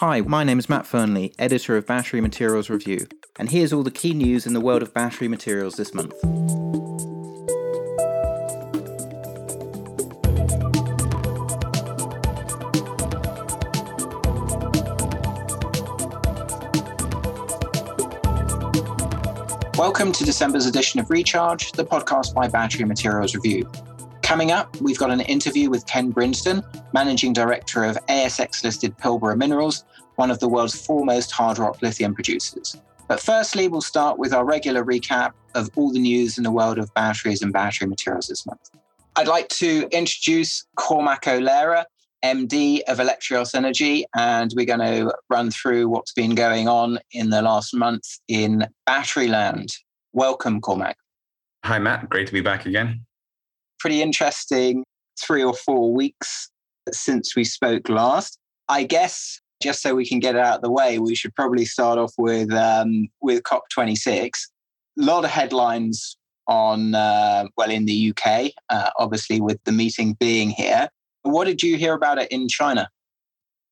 Hi, my name is Matt Fernley, editor of Battery Materials Review, and here's all the key news in the world of battery materials this month. Welcome to December's edition of Recharge, the podcast by Battery Materials Review. Coming up, we've got an interview with Ken Brinsden, Managing Director of ASX listed Pilbara Minerals, one of the world's foremost hard rock lithium producers. But firstly, we'll start with our regular recap of all the news in the world of batteries and battery materials this month. I'd like to introduce Cormac O'Leary, MD of Electrios Energy, and we're going to run through what's been going on in the last month in battery land. Welcome, Cormac. Hi, Matt. Great to be back again pretty interesting three or four weeks since we spoke last. I guess just so we can get it out of the way, we should probably start off with um, with COP26. A lot of headlines on uh, well in the UK, uh, obviously with the meeting being here. What did you hear about it in China?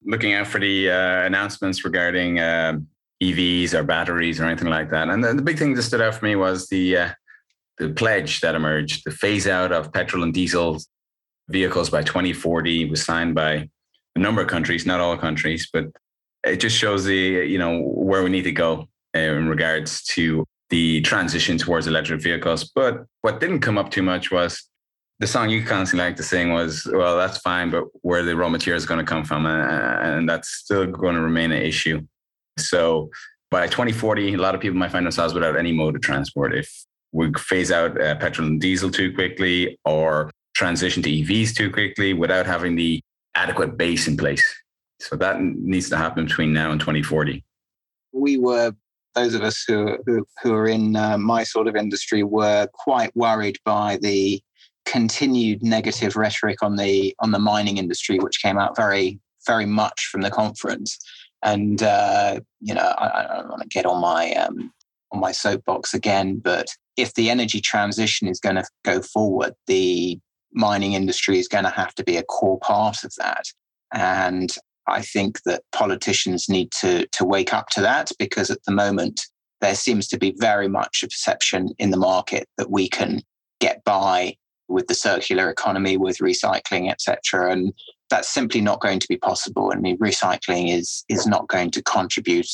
Looking out for the uh, announcements regarding uh, EVs or batteries or anything like that, and the, the, big thing that stood out for me was the uh, the pledge that emerged, the phase out of petrol and diesel vehicles by 2040 was signed by a number of countries, not all countries, but it just shows the, you know, where we need to go in regards to the transition towards electric vehicles. But what didn't come up too much was the song you constantly like to sing was, well, that's fine, but where the raw material is going to come from. And that's still going to remain an issue. So by 2040, a lot of people might find themselves without any mode of transport. If we phase out uh, petrol and diesel too quickly or transition to EVs too quickly without having the adequate base in place. So that needs to happen between now and 2040. We were, those of us who, who, who are in uh, my sort of industry, were quite worried by the continued negative rhetoric on the on the mining industry, which came out very very much from the conference. And uh, you know, I, I don't want to get on my um, on my soapbox again, but if the energy transition is going to go forward, the mining industry is going to have to be a core part of that. And I think that politicians need to, to wake up to that because at the moment, there seems to be very much a perception in the market that we can get by with the circular economy, with recycling, etc. And that's simply not going to be possible. I mean, recycling is is not going to contribute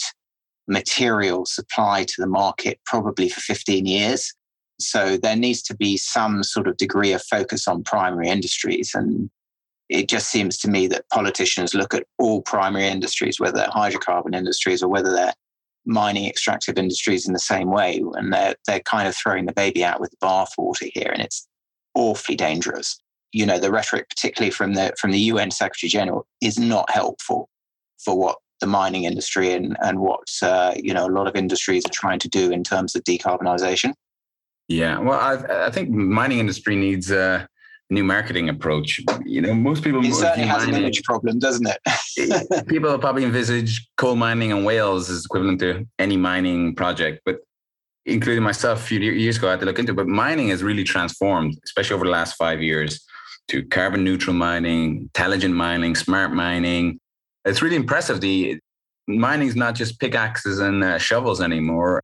material supply to the market probably for 15 years. So there needs to be some sort of degree of focus on primary industries. And it just seems to me that politicians look at all primary industries, whether they're hydrocarbon industries or whether they're mining extractive industries in the same way. And they're, they're kind of throwing the baby out with the bathwater here. And it's awfully dangerous. You know, the rhetoric, particularly from the, from the UN Secretary General, is not helpful for what the mining industry and, and what uh, you know a lot of industries are trying to do in terms of decarbonisation. Yeah, well, I, I think mining industry needs a new marketing approach. You know, most people it certainly has mining, an image problem, doesn't it? people probably envisage coal mining in Wales as equivalent to any mining project, but including myself a few years ago, I had to look into it. But mining has really transformed, especially over the last five years, to carbon neutral mining, intelligent mining, smart mining, it's really impressive. The mining is not just pickaxes and uh, shovels anymore,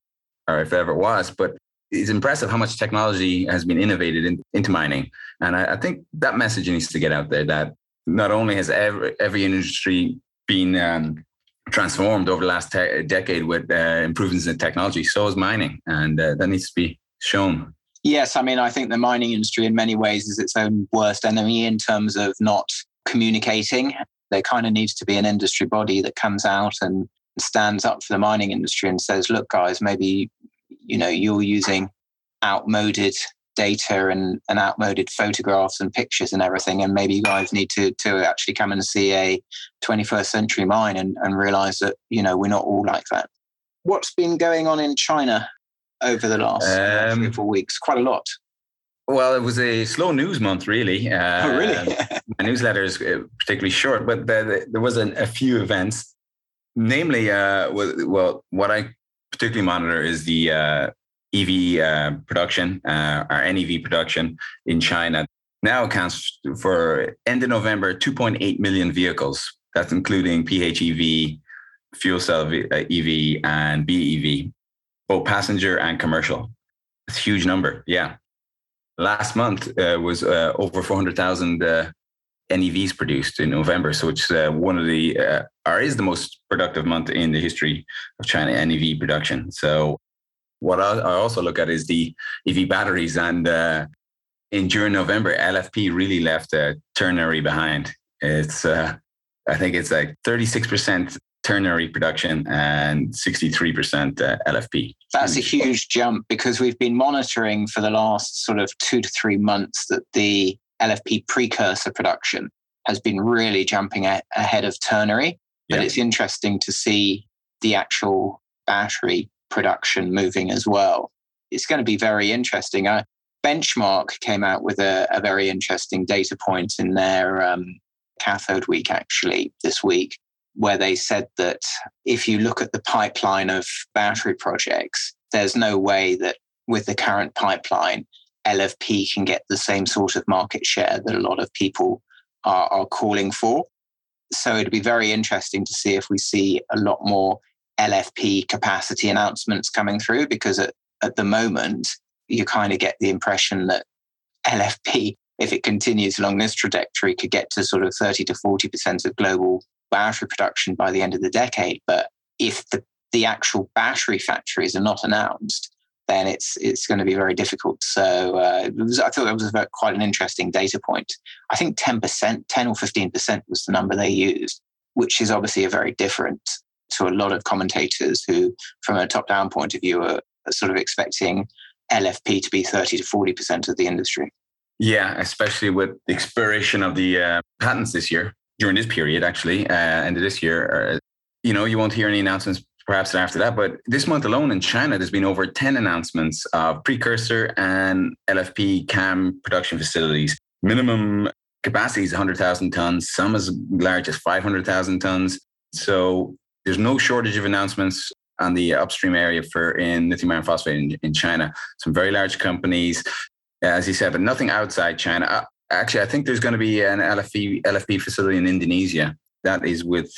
or if ever was, but it's impressive how much technology has been innovated in, into mining. And I, I, think that message needs to get out there that not only has every, every industry been um, transformed over the last te- decade with uh, improvements in technology, so is mining. And uh, that needs to be shown. Yes, I mean, I think the mining industry in many ways is its own worst enemy in terms of not communicating there kind of needs to be an industry body that comes out and stands up for the mining industry and says, look, guys, maybe, you know, you're using outmoded data and, and outmoded photographs and pictures and everything. And maybe you guys need to, to actually come and see a 21st century mine and, and realize that, you know, we're not all like that. What's been going on in China over the last um, three or four weeks? Quite a lot. Well, it was a slow news month, really. Uh, oh, really? my newsletter is uh, particularly short, but there, there was an, a few events. Namely, uh, well, what I particularly monitor is the uh, EV uh, production, uh, our NEV production in China. Now accounts for end of November 2.8 million vehicles. That's including PHEV, fuel cell EV and BEV, both passenger and commercial. It's a huge number. Yeah. Last month uh, was uh, over 400,000 uh, NEVs produced in November. So it's uh, one of the, uh, or is the most productive month in the history of China NEV production. So what I, also look at is the EV batteries. And uh, in during November, LFP really left a ternary behind. It's, I think it's like 36% ternary production and 63% uh, LFP. That's a huge jump because we've been monitoring for the last sort of two to three months that the LFP precursor production has been really jumping a- ahead of ternary. But yeah. it's interesting to see the actual battery production moving as well. It's going to be very interesting. Uh, Benchmark came out with a, a, very interesting data point in their um, cathode week, actually, this week, where they said that if you look at the pipeline of battery projects, there's no way that with the current pipeline, LFP can get the same sort of market share that a lot of people are, are calling for. So it'd be very interesting to see if we see a lot more LFP capacity announcements coming through because at, at the moment, you kind of get the impression that LFP, if it continues along this trajectory, could get to sort of 30 to 40% of global battery production by the end of the decade. But if the, the actual battery factories are not announced, then it's it's going to be very difficult. So uh, was, I thought that was quite an interesting data point. I think 10%, 10 or 15% was the number they used, which is obviously a very different to a lot of commentators who, from a top down point of view, are, are sort of expecting LFP to be 30 to 40% of the industry. Yeah, especially with the expiration of the uh, patents this year during this period, actually, uh, end of this year. Uh, you know, you won't hear any announcements perhaps after that, but this month alone in China, there's been over 10 announcements of precursor and LFP CAM production facilities. Minimum capacity is 100,000 tons, some as large as 500,000 tons. So there's no shortage of announcements on the upstream area for in lithium iron phosphate in, in China. Some very large companies, as you said, but nothing outside China. Uh, actually, I think there's going to be an LFP LFP facility in Indonesia that is with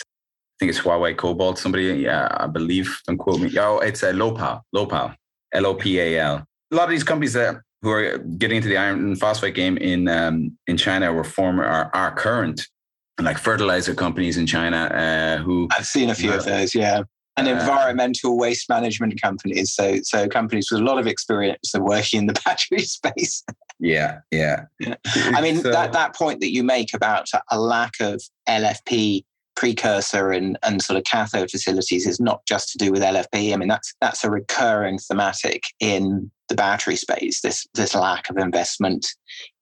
think it's Huayou Cobalt. Somebody, yeah, I believe. Don't quote me. Oh, it's a Lopal, Lopal, L O P A L. A lot of these companies that who are getting into the iron phosphate game in um, in China were former are, are current like fertilizer companies in China uh, who I've seen a few uh, of those. Yeah and uh, environmental waste management companies. So, so companies with a lot of experience of working in the battery space. yeah, yeah, yeah. I mean, so, that that point that you make about a lack of LFP precursor and, and sort of cathode facilities is not just to do with LFP. I mean, that's that's a recurring thematic in the battery space. This this lack of investment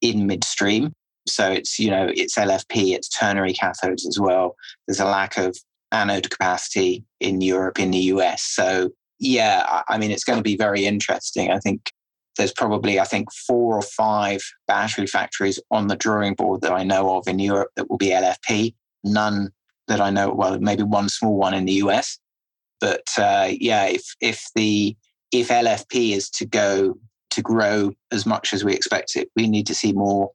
in midstream. So it's you know it's LFP, it's ternary cathodes as well. There's a lack of anode capacity in Europe, in the US. So, yeah, I mean, it's going to be very interesting. I think there's probably, I think, four or five battery factories on the drawing board that I know of in Europe that will be LFP. None that I know, well, maybe one small one in the US. But uh, yeah, if if the if LFP is to go to grow as much as we expect it, we need to see more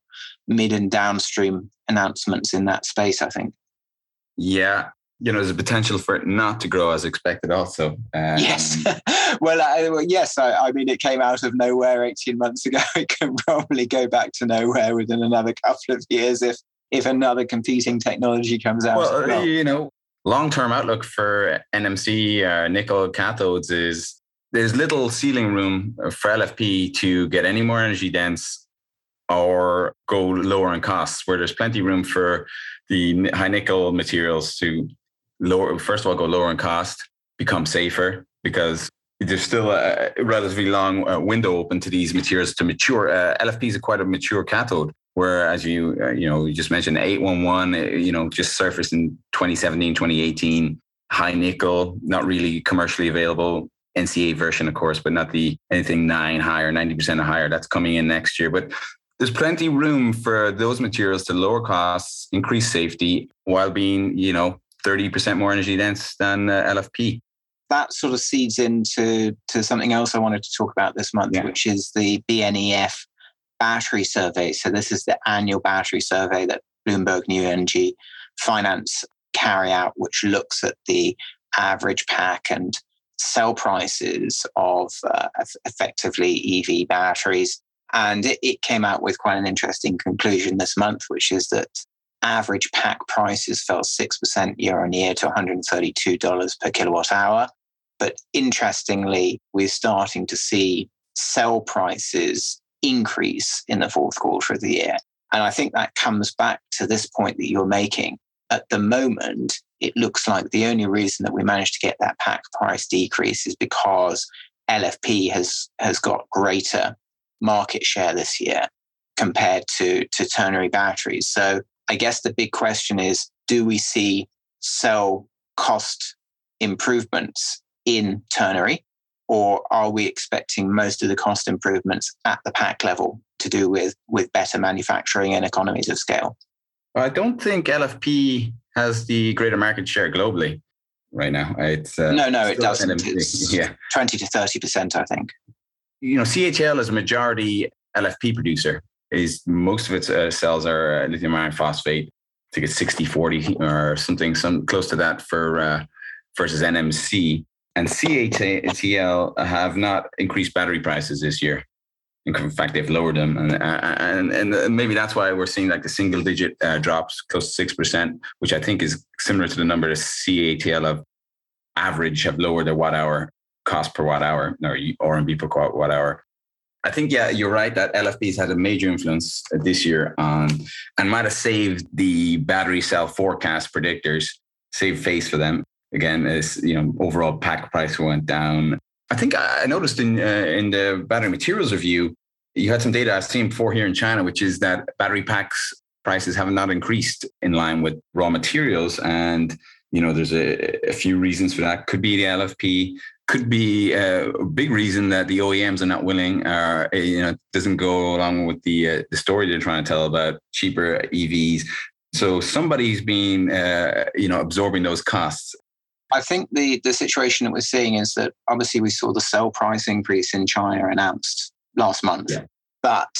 mid and downstream announcements in that space. I think. Yeah, you know, there's a potential for it not to grow as expected. Also, um, yes. well, I, well, yes. I, I, mean, it came out of nowhere 18 months ago. It can probably go back to nowhere within another couple of years if if another competing technology comes out. Well, well. you know, long-term outlook for NMC uh, nickel cathodes is there's little ceiling room for LFP to get any more energy dense or go lower in costs. Where there's plenty room for the high nickel materials to lower, first of all, go lower in cost, become safer because there's still a relatively long uh, window open to these materials to mature. Uh, LFP is quite a mature cathode, where as you uh, you know you just mentioned 811, uh, you know just surfaced in 2017, 2018. High nickel, not really commercially available. NCA version, of course, but not the anything nine higher, 90% higher. That's coming in next year. But there's plenty room for those materials to lower costs, increase safety, while being, you know, 30% more energy dense than uh, LFP. That sort of seeds into to something else I wanted to talk about this month, yeah. which is the BNEF battery survey. So this is the annual battery survey that Bloomberg New Energy Finance carry out, which looks at the average pack and cell prices of uh, effectively EV batteries. And it, it came out with quite an interesting conclusion this month, which is that average pack prices fell 6% year on year to $132 per kilowatt hour. But interestingly, we're starting to see cell prices increase in the fourth quarter of the year. And I think that comes back to this point that you're making. At the moment, it looks like the only reason that we managed to get that pack price decrease is because LFP has, has got greater market share this year compared to, to ternary batteries. So I guess the big question is do we see cell cost improvements in ternary, or are we expecting most of the cost improvements at the pack level to do with, with better manufacturing and economies of scale? I don't think LFP has the greater market share globally right now. It's uh, no, no, it doesn't. Yeah, twenty to thirty percent, I think. You know, CATL is a majority LFP producer. Is most of its uh, cells are lithium iron phosphate. I think it's 60 40 or something, some close to that for uh, versus NMC. And CATL have not increased battery prices this year. In fact, they've lowered them, and and and maybe that's why we're seeing like the single digit uh, drops, close to six percent, which I think is similar to the number that CATL have average have lowered their watt hour cost per watt hour or RMB per watt hour. I think yeah, you're right that LFPs had a major influence this year on and might have saved the battery cell forecast predictors, saved face for them. Again, as you know, overall pack price went down I think I noticed in uh, in the battery materials review, you had some data I've seen before here in China, which is that battery packs prices have not increased in line with raw materials, and you know there's a, a few reasons for that. Could be the LFP, could be uh, a big reason that the OEMs are not willing, or uh, you know doesn't go along with the uh, the story they're trying to tell about cheaper EVs. So somebody's been, uh, you know, absorbing those costs. I think the the situation that we're seeing is that obviously we saw the cell price increase in China announced last month, yeah. but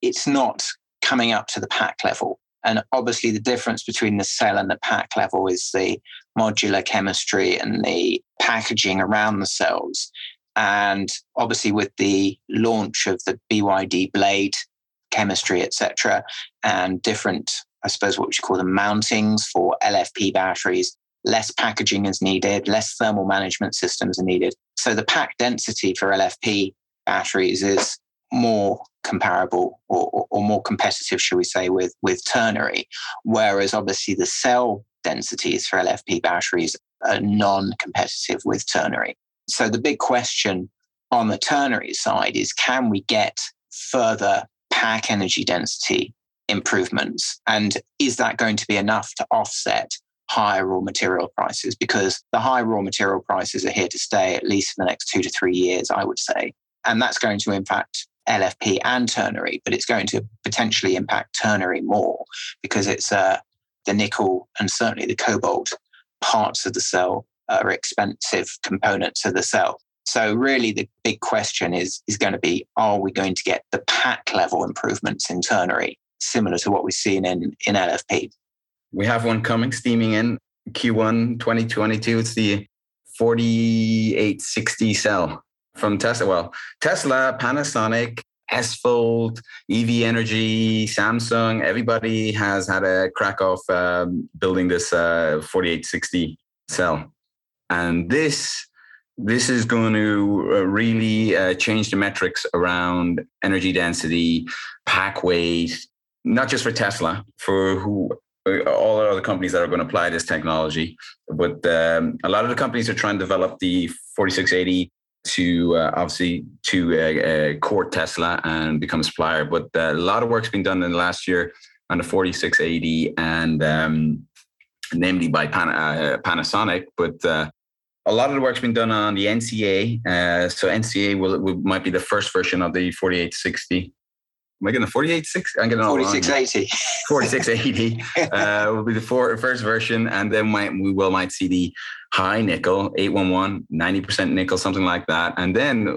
it's not coming up to the pack level. And obviously, the difference between the cell and the pack level is the modular chemistry and the packaging around the cells. And obviously, with the launch of the BYD blade chemistry, etc., and different, I suppose, what you call the mountings for LFP batteries, less packaging is needed, less thermal management systems are needed. So the pack density for LFP batteries is more comparable or, or, more competitive, shall we say, with, with ternary, whereas obviously the cell densities for LFP batteries are non competitive with ternary. So the big question on the ternary side is can we get further pack energy density improvements? And is that going to be enough to offset higher raw material prices because the high raw material prices are here to stay at least for the next two to three years, I would say. And that's going to impact LFP and ternary, but it's going to potentially impact ternary more because it's uh, the nickel and certainly the cobalt parts of the cell are expensive components of the cell. So really the big question is, is going to be, are we going to get the pack level improvements in ternary similar to what we've seen in, in LFP? We have one coming steaming in Q1 2022. It's the 4860 cell from Tesla. Well, Tesla, Panasonic, SVOLT, EVE Energy, Samsung, everybody has had a crack off um, building this uh, 4860 cell. And this this is going to uh, really uh, change the metrics around energy density, pack weight, not just for Tesla, for who all other companies that are going to apply this technology. But um, a lot of the companies are trying to develop the 4680 to uh, obviously to uh, uh, court Tesla and become a supplier. But uh, a lot of work's been done in the last year on the 4680 and um, namely by Pan- uh, Panasonic. But uh, a lot of the work's been done on the NCA. so NCA will, will, might be the first version of the 4860 am I getting the 4860? I'm getting 4680. 4680 uh, will be the four, first version. And then might, we will might see the high nickel, 811, 90% nickel, something like that. And then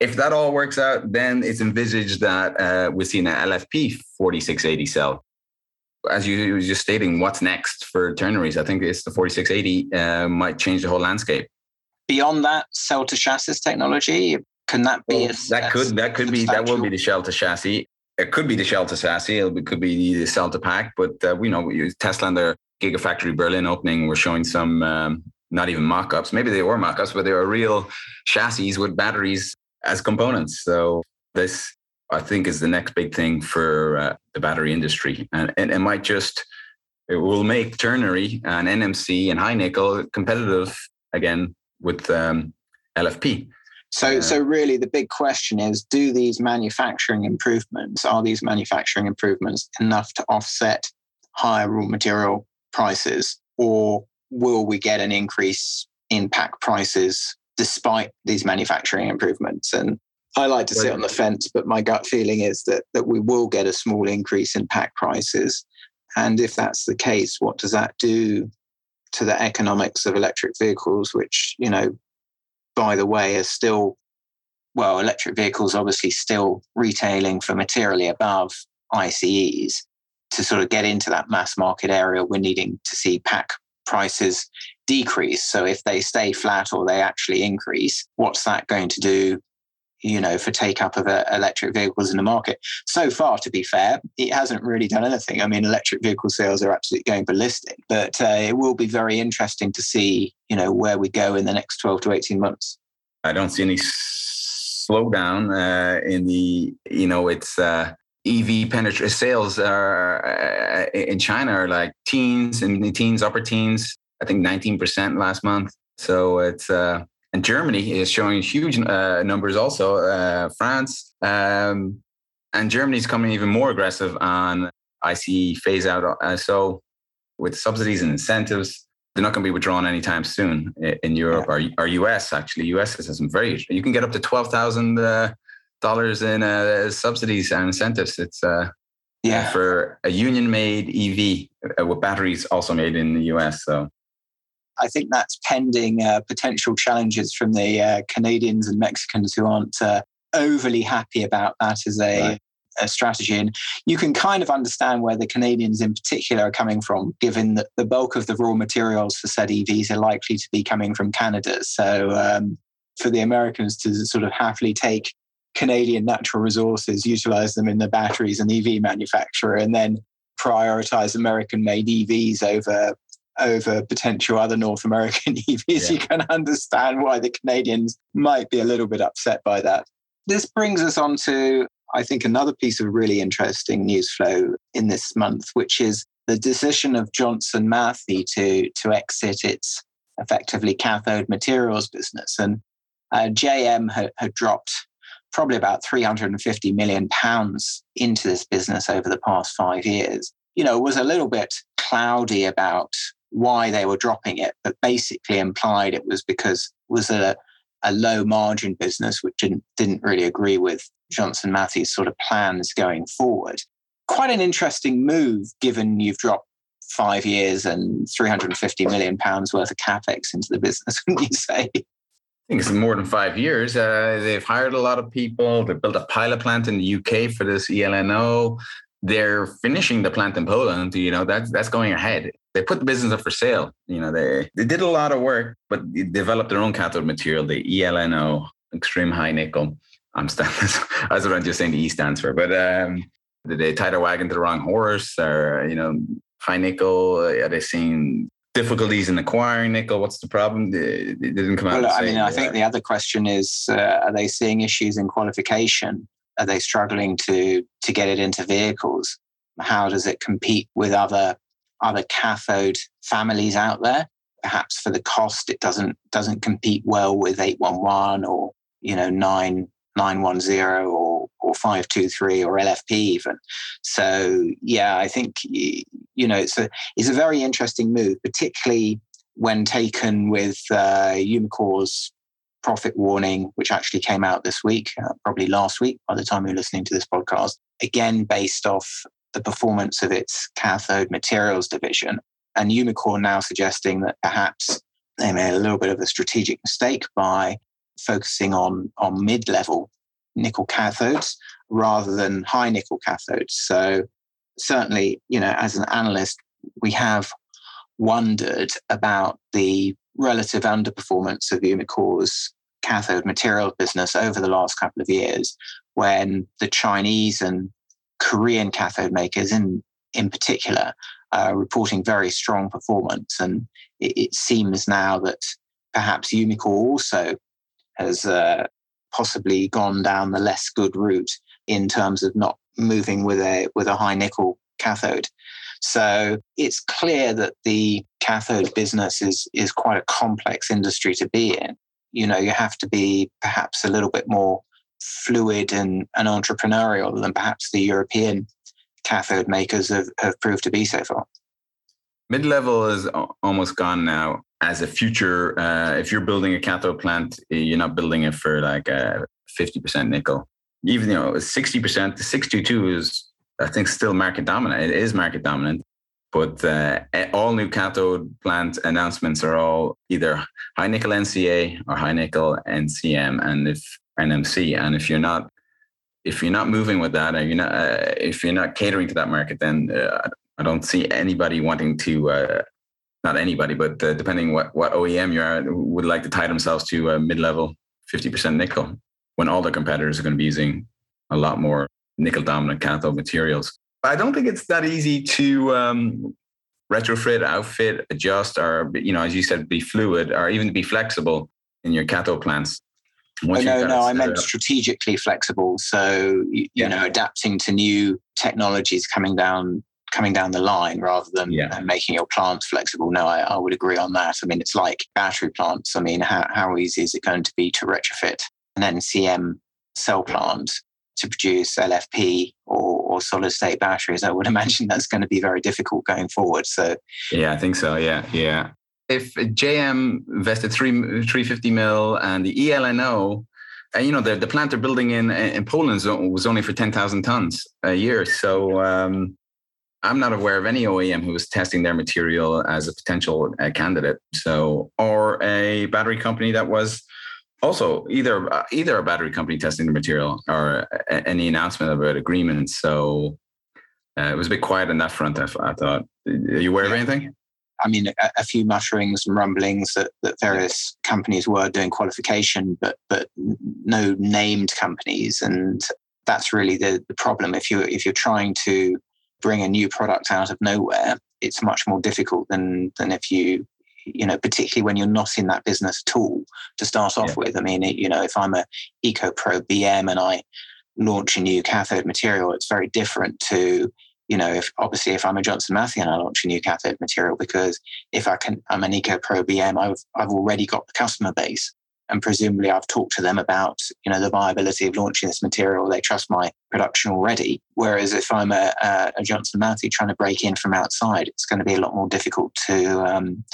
if that all works out, then it's envisaged that uh, we're seeing an LFP 4680 cell. as you were just stating, what's next for Ternaries? I think it's the 4680 uh, might change the whole landscape. Beyond that, cell to chassis technology, can that be? Well, a, that could that could be that will be the shell to chassis. It could be the shell to chassis. It could be the cell to pack. But uh, we know Tesla and their Gigafactory Berlin opening were showing some um, not even mock-ups. Maybe they were mock-ups, but they were real chassis with batteries as components. So this I think is the next big thing for uh, the battery industry, and, and it might just it will make ternary and NMC and high nickel competitive again with um, LFP. So, uh, so really, the big question is: Do these manufacturing improvements are these manufacturing improvements enough to offset higher raw material prices, or will we get an increase in pack prices despite these manufacturing improvements? And I like to sit on the fence, but my gut feeling is that that we will get a small increase in pack prices. And if that's the case, what does that do to the economics of electric vehicles, which, you know, by the way, are still, well, electric vehicles obviously still retailing for materially above ICEs. To sort of get into that mass market area, we're needing to see pack prices decrease. So if they stay flat or they actually increase, what's that going to do you know, for take up of uh, electric vehicles in the market. So far, to be fair, it hasn't really done anything. I mean, electric vehicle sales are absolutely going ballistic, but uh, it will be very interesting to see, you know, where we go in the next 12 to 18 months. I don't see any slowdown uh, in the, you know, it's, uh, EV penetration sales are uh, in China are like teens and teens, upper teens. I think 19% last month. So it's uh, and Germany is showing huge uh, numbers also. Uh, France um, and Germany is coming even more aggressive on ICE phase out. Uh, so with subsidies and incentives, they're not going to be withdrawn anytime soon in Europe yeah. or, or US. Actually, US has some very. You can get up to twelve thousand uh, dollars in uh, subsidies and incentives. It's uh, yeah for a union-made EV with batteries also made in the US. So I think that's pending uh, potential challenges from the uh, Canadians and Mexicans who aren't uh, overly happy about that as a, right. a, strategy. And you can kind of understand where the Canadians in particular are coming from, given that the bulk of the raw materials for said EVs are likely to be coming from Canada. So um, for the Americans to sort of happily take Canadian natural resources, utilize them in the batteries and EV manufacturer, and then prioritize American made EVs over over potential other North American EVs, yeah. you can understand why the Canadians might be a little bit upset by that. This brings us on to, I think, another piece of really interesting news flow in this month, which is the decision of Johnson Matthey to, to exit its effectively cathode materials business. And uh, JM had, had dropped probably about 350 million pounds into this business over the past five years. You know, was a little bit cloudy about why they were dropping it, but basically implied it was because it was a, a low margin business, which didn't, didn't really agree with Johnson Matthey's sort of plans going forward. Quite an interesting move, given you've dropped five years and 350 million pounds worth of capex into the business, wouldn't you say? I think it's more than five years. Uh, they've hired a lot of people. They built a pilot plant in the UK for this eLNO. They're finishing the plant in Poland. You know that's that's going ahead they put the business up for sale. You know, they they did a lot of work, but they developed their own cathode material, the eLNO, extreme high nickel. I'm stand, that's what I'm just saying the E stands for. But um, did they tie their wagon to the wrong horse, or you know, high nickel? Are they seeing difficulties in acquiring nickel? What's the problem? They didn't come out. Well, I mean, I think the other question is: uh, Are they seeing issues in qualification? Are they struggling to to get it into vehicles? How does it compete with other other cathode families out there. Perhaps for the cost, it doesn't doesn't compete well with 811 or you know 9910 or or 523 or LFP even. So yeah, I think you know it's a it's a very interesting move, particularly when taken with uh, Umicore's profit warning, which actually came out this week, uh, probably last week by the time you're listening to this podcast, again based off the performance of its cathode materials division. And Umicore now suggesting that perhaps they made a little bit of a strategic mistake by focusing on, on mid level nickel cathodes rather than high nickel cathodes. So certainly, you know, as an analyst, we have wondered about the relative underperformance of Umicore's cathode material business over the last couple of years when the Chinese and Korean cathode makers in in particular are reporting very strong performance and it, it seems now that perhaps Umicore also has uh, possibly gone down the less good route in terms of not moving with a with a high nickel cathode. So it's clear that the cathode business is is quite a complex industry to be in. You know, you have to be perhaps a little bit more fluid and, and entrepreneurial than perhaps the European cathode makers have, have proved to be so far. Mid level is almost gone now as a future. Uh, if you're building a cathode plant, you're not building it for like a 50% nickel. Even you know 60%, the 622 is I think still market dominant. It is market dominant, but uh, all new cathode plant announcements are all either high nickel NCA or high nickel NCM, and if NMC. And if you're not if you're not moving with that, and you're not uh, if you're not catering to that market, then uh, I don't see anybody wanting to. Uh, not anybody, but uh, depending what what OEM you are, would like to tie themselves to a mid-level 50% nickel when all the competitors are going to be using a lot more nickel dominant cathode materials. I don't think it's that easy to um, retrofit, outfit, adjust, or you know, as you said, be fluid or even be flexible in your cathode plants. oh, no, no, I meant strategically flexible. So you, yeah. you, know, adapting to new technologies coming down coming down the line rather than yeah. making your plants flexible. No, I, I, would agree on that. I mean, it's like battery plants. I mean, how, how easy is it going to be to retrofit an NCM cell plant to produce LFP or, or solid state batteries, I would imagine that's going to be very difficult going forward. So, yeah, I think so. Yeah, yeah. If JM invested three 350 mil and the eLNO, and you know the the plant they're building in in Poland was only for 10,000 tons a year. So um, I'm not aware of any OEM who was testing their material as a potential uh, candidate. So or a battery company that was also either uh, either a battery company testing the material or a, any announcement about agreements. So uh, it was a bit quiet on that front. I, I thought. Are you aware yeah. of anything? I mean, a, a, few mutterings and rumblings that, that various companies were doing qualification, but but no named companies, and that's really the, the problem. If you if you're trying to bring a new product out of nowhere, it's much more difficult than than if you you know, particularly when you're not in that business at all to start off yeah. with. I mean, you know, if I'm a EcoPro BM and I launch a new cathode material, it's very different to, you know, if obviously if I'm a Johnson Matthey and I launch a new cathode material, because if I can, I'm an EcoPro BM, I've, I've already got the customer base. And presumably, I've talked to them about, you know, the viability of launching this material. They trust my production already. Whereas if I'm a, a Johnson Matthey trying to break in from outside, it's going to be a lot more difficult to um,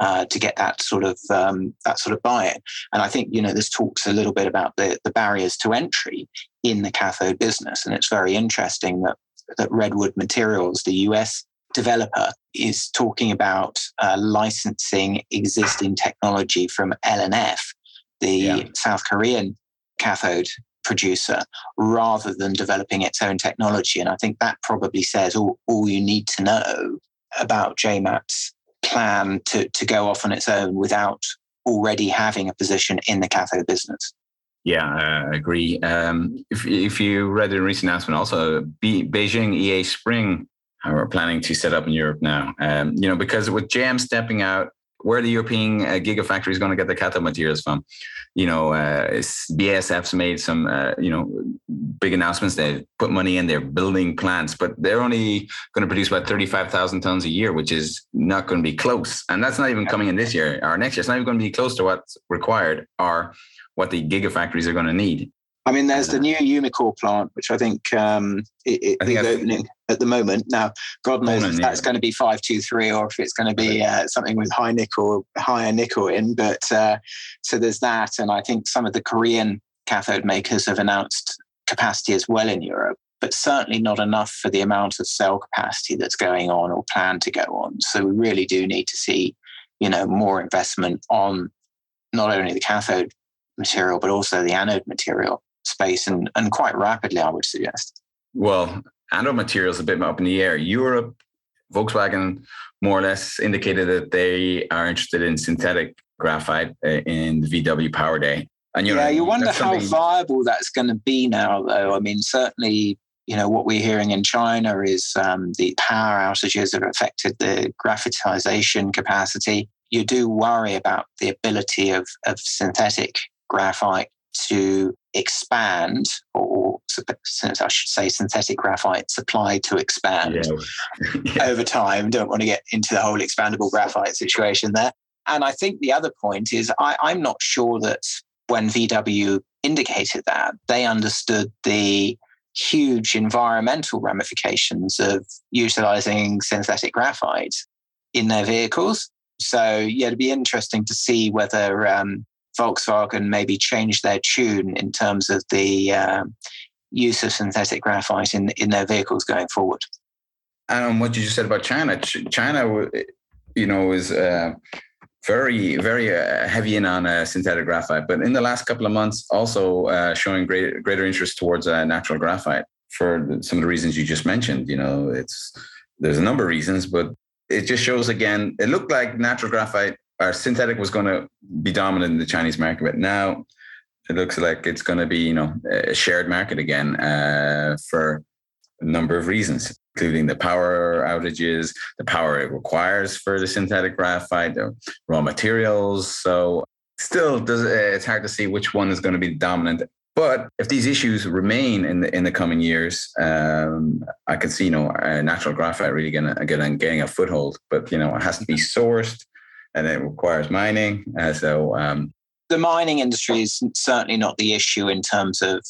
uh, to get that sort of um, that sort of buy-in. And I think you know this talks a little bit about the the barriers to entry in the cathode business, and it's very interesting that that Redwood Materials, the US developer, is talking about uh, licensing existing technology from L&F, the yeah. South Korean cathode producer rather than developing its own technology. And I think that probably says all, all you need to know about JMAT's plan to, to go off on its own without already having a position in the cathode business. Yeah, I agree. Um, if, if you read the recent announcement, also Be- Beijing Easpring are planning to set up in Europe now. Um, you know, because with JM stepping out, where the European uh, gigafactory is going to get the cathode materials from. You know, uh, BASF's made some, uh, you know, big announcements. They put money in. They're building plants, but they're only going to produce about thirty-five thousand tons a year, which is not going to be close. And that's not even coming in this year or next year. It's not even going to be close to what's required or what the gigafactories are going to need. I mean, there's the new Umicore plant, which I think um, it, it I think is opening at the moment. Now, God knows if that's going to be five two three or if it's going to be uh, something with high nickel, higher nickel in. But uh, so there's that, and I think some of the Korean cathode makers have announced capacity as well in Europe, but certainly not enough for the amount of cell capacity that's going on or planned to go on. So we really do need to see, you know, more investment on not only the cathode material but also the anode material space and, and quite rapidly, I would suggest. Well, anode materials a bit up in the air. Europe, Volkswagen more or less indicated that they are interested in synthetic graphite uh, in the VW Power Day. And you yeah, know, you wonder how viable that's going to be now, though. I mean, certainly, you know, what we're hearing in China is um, the power outages have affected the graphitization capacity. You do worry about the ability of, of synthetic graphite to expand, or since I should say synthetic graphite supply to expand yeah. yeah. over time. Don't want to get into the whole expandable graphite situation there. And I think the other point is I, I'm not sure that when VW indicated that, they understood the huge environmental ramifications of utilizing synthetic graphite in their vehicles. So, yeah, it'd be interesting to see whether um, Volkswagen maybe change their tune in terms of the um, use of synthetic graphite in, in their vehicles going forward. And what you just said about China, China, you know, is uh, very, very uh, heavy in on uh, synthetic graphite, but in the last couple of months, also uh, showing great, greater interest towards uh, natural graphite for some of the reasons you just mentioned. You know, it's there's a number of reasons, but it just shows again. It looked like natural graphite or synthetic was going to be dominant in the Chinese market, but now it looks like it's going to be, you know, a shared market again uh, for a number of reasons including the power outages, the power it requires for the synthetic graphite, the raw materials. So still, does, it's hard to see which one is going to be dominant. But if these issues remain in the in the coming years, um, I can see you know natural graphite really getting getting getting a foothold. But you know it has to be sourced, and it requires mining. Uh, so um, the mining industry is certainly not the issue in terms of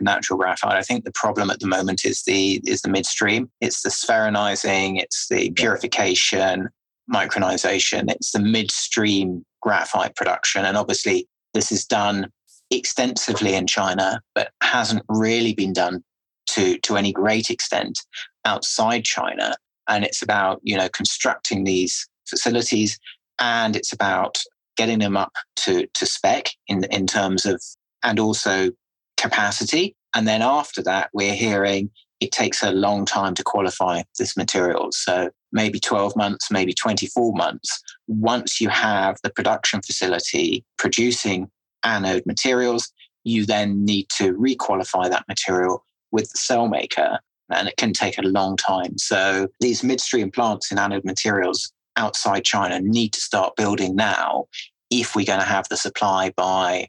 natural graphite. I think the problem at the moment is the is the midstream. It's the spheronizing, it's the purification, micronization, it's the midstream graphite production. And obviously this is done extensively in China, but hasn't really been done to, to any great extent outside China. And it's about, you know, constructing these facilities and it's about getting them up to, to spec in, in terms of and also capacity. And then after that, we're hearing it takes a long time to qualify this material. So maybe 12 months, maybe 24 months. Once you have the production facility producing anode materials, you then need to requalify that material with the cell maker. And it can take a long time. So these midstream plants in anode materials outside China need to start building now if we're going to have the supply by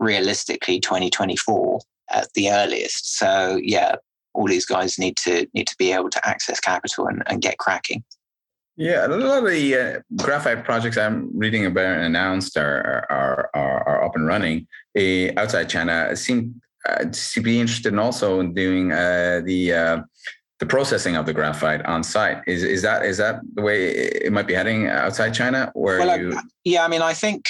realistically 2024 at the earliest. So yeah, all these guys need to need to be able to access capital and, and get cracking. Yeah, a lot of the uh, graphite projects I'm reading about and announced are are are, are up and running uh, outside China. Seem uh, to be interested in also in doing uh, the uh, the processing of the graphite on site. Is is that is that the way it might be heading outside China? Where well, you? yeah, I mean, I think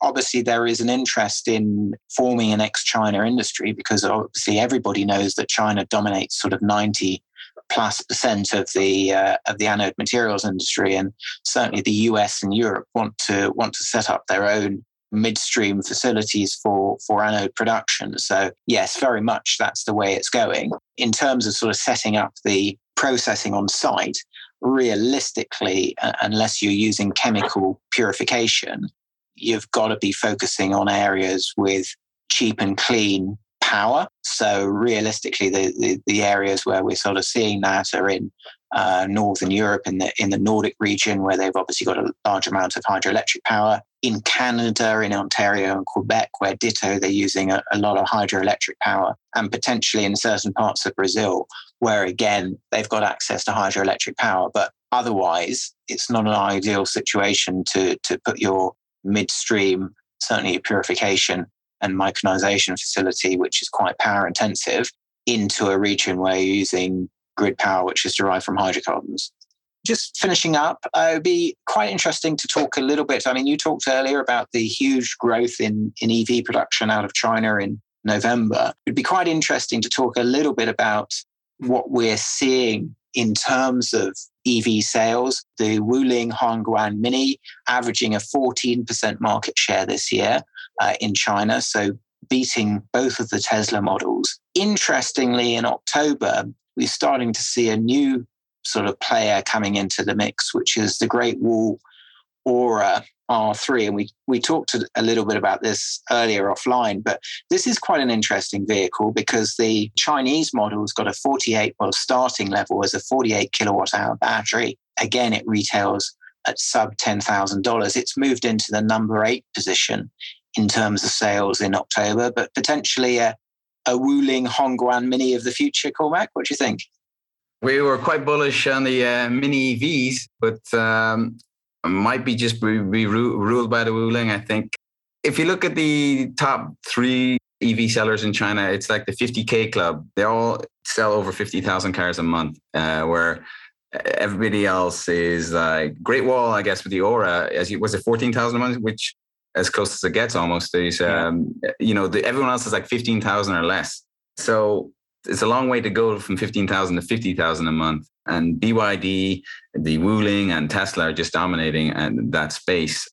obviously there is an interest in forming an ex-China industry because obviously everybody knows that China dominates sort of 90 plus percent of the uh, of the anode materials industry, and certainly the US and Europe want to want to set up their own midstream facilities for for anode production. So yes, very much that's the way it's going. In terms of sort of setting up the processing on site, realistically, uh, unless you're using chemical purification, you've got to be focusing on areas with cheap and clean power. So realistically, the, the, the areas where we're sort of seeing that are in uh, northern Europe, in the in the Nordic region, where they've obviously got a large amount of hydroelectric power. In Canada, in Ontario and Quebec, where ditto they're using a, a lot of hydroelectric power, and potentially in certain parts of Brazil, where again they've got access to hydroelectric power, but otherwise it's not an ideal situation to to put your midstream, certainly a purification and micronization facility, which is quite power intensive, into a region where you're using grid power, which is derived from hydrocarbons. Just finishing up, uh, it would be quite interesting to talk a little bit. I mean, you talked earlier about the huge growth in, in EV production out of China in November. It'd be quite interesting to talk a little bit about what we're seeing in terms of EV sales. The Wuling Hongguang Mini averaging a 14% market share this year uh, in China, so beating both of the Tesla models. Interestingly, in October, we're starting to see a new sort of player coming into the mix, which is the Great Wall ORA R3. And we, we talked a little bit about this earlier offline, but this is quite an interesting vehicle because the Chinese model has got a 48, well, starting level as a 48 kilowatt hour battery. Again, it retails at sub $10,000. It's moved into the number eight position in terms of sales in October, but potentially a, a Wuling Hongguang Mini of the future, Cormac. What do you think? We were quite bullish on the uh, mini EVs, but um, might be just be, be ruled by the ruling. I think if you look at the top three EV sellers in China, it's like the 50K club. They all sell over 50,000 cars a month, uh, where everybody else is like Great Wall, I guess, with the ORA, as you, was it 14,000 a month, which as close as it gets almost. There's, um, you know, the, everyone else is like 15,000 or less. So it's a long way to go from 15,000 to 50,000 a month. And BYD, the Wuling, and Tesla are just dominating and that space.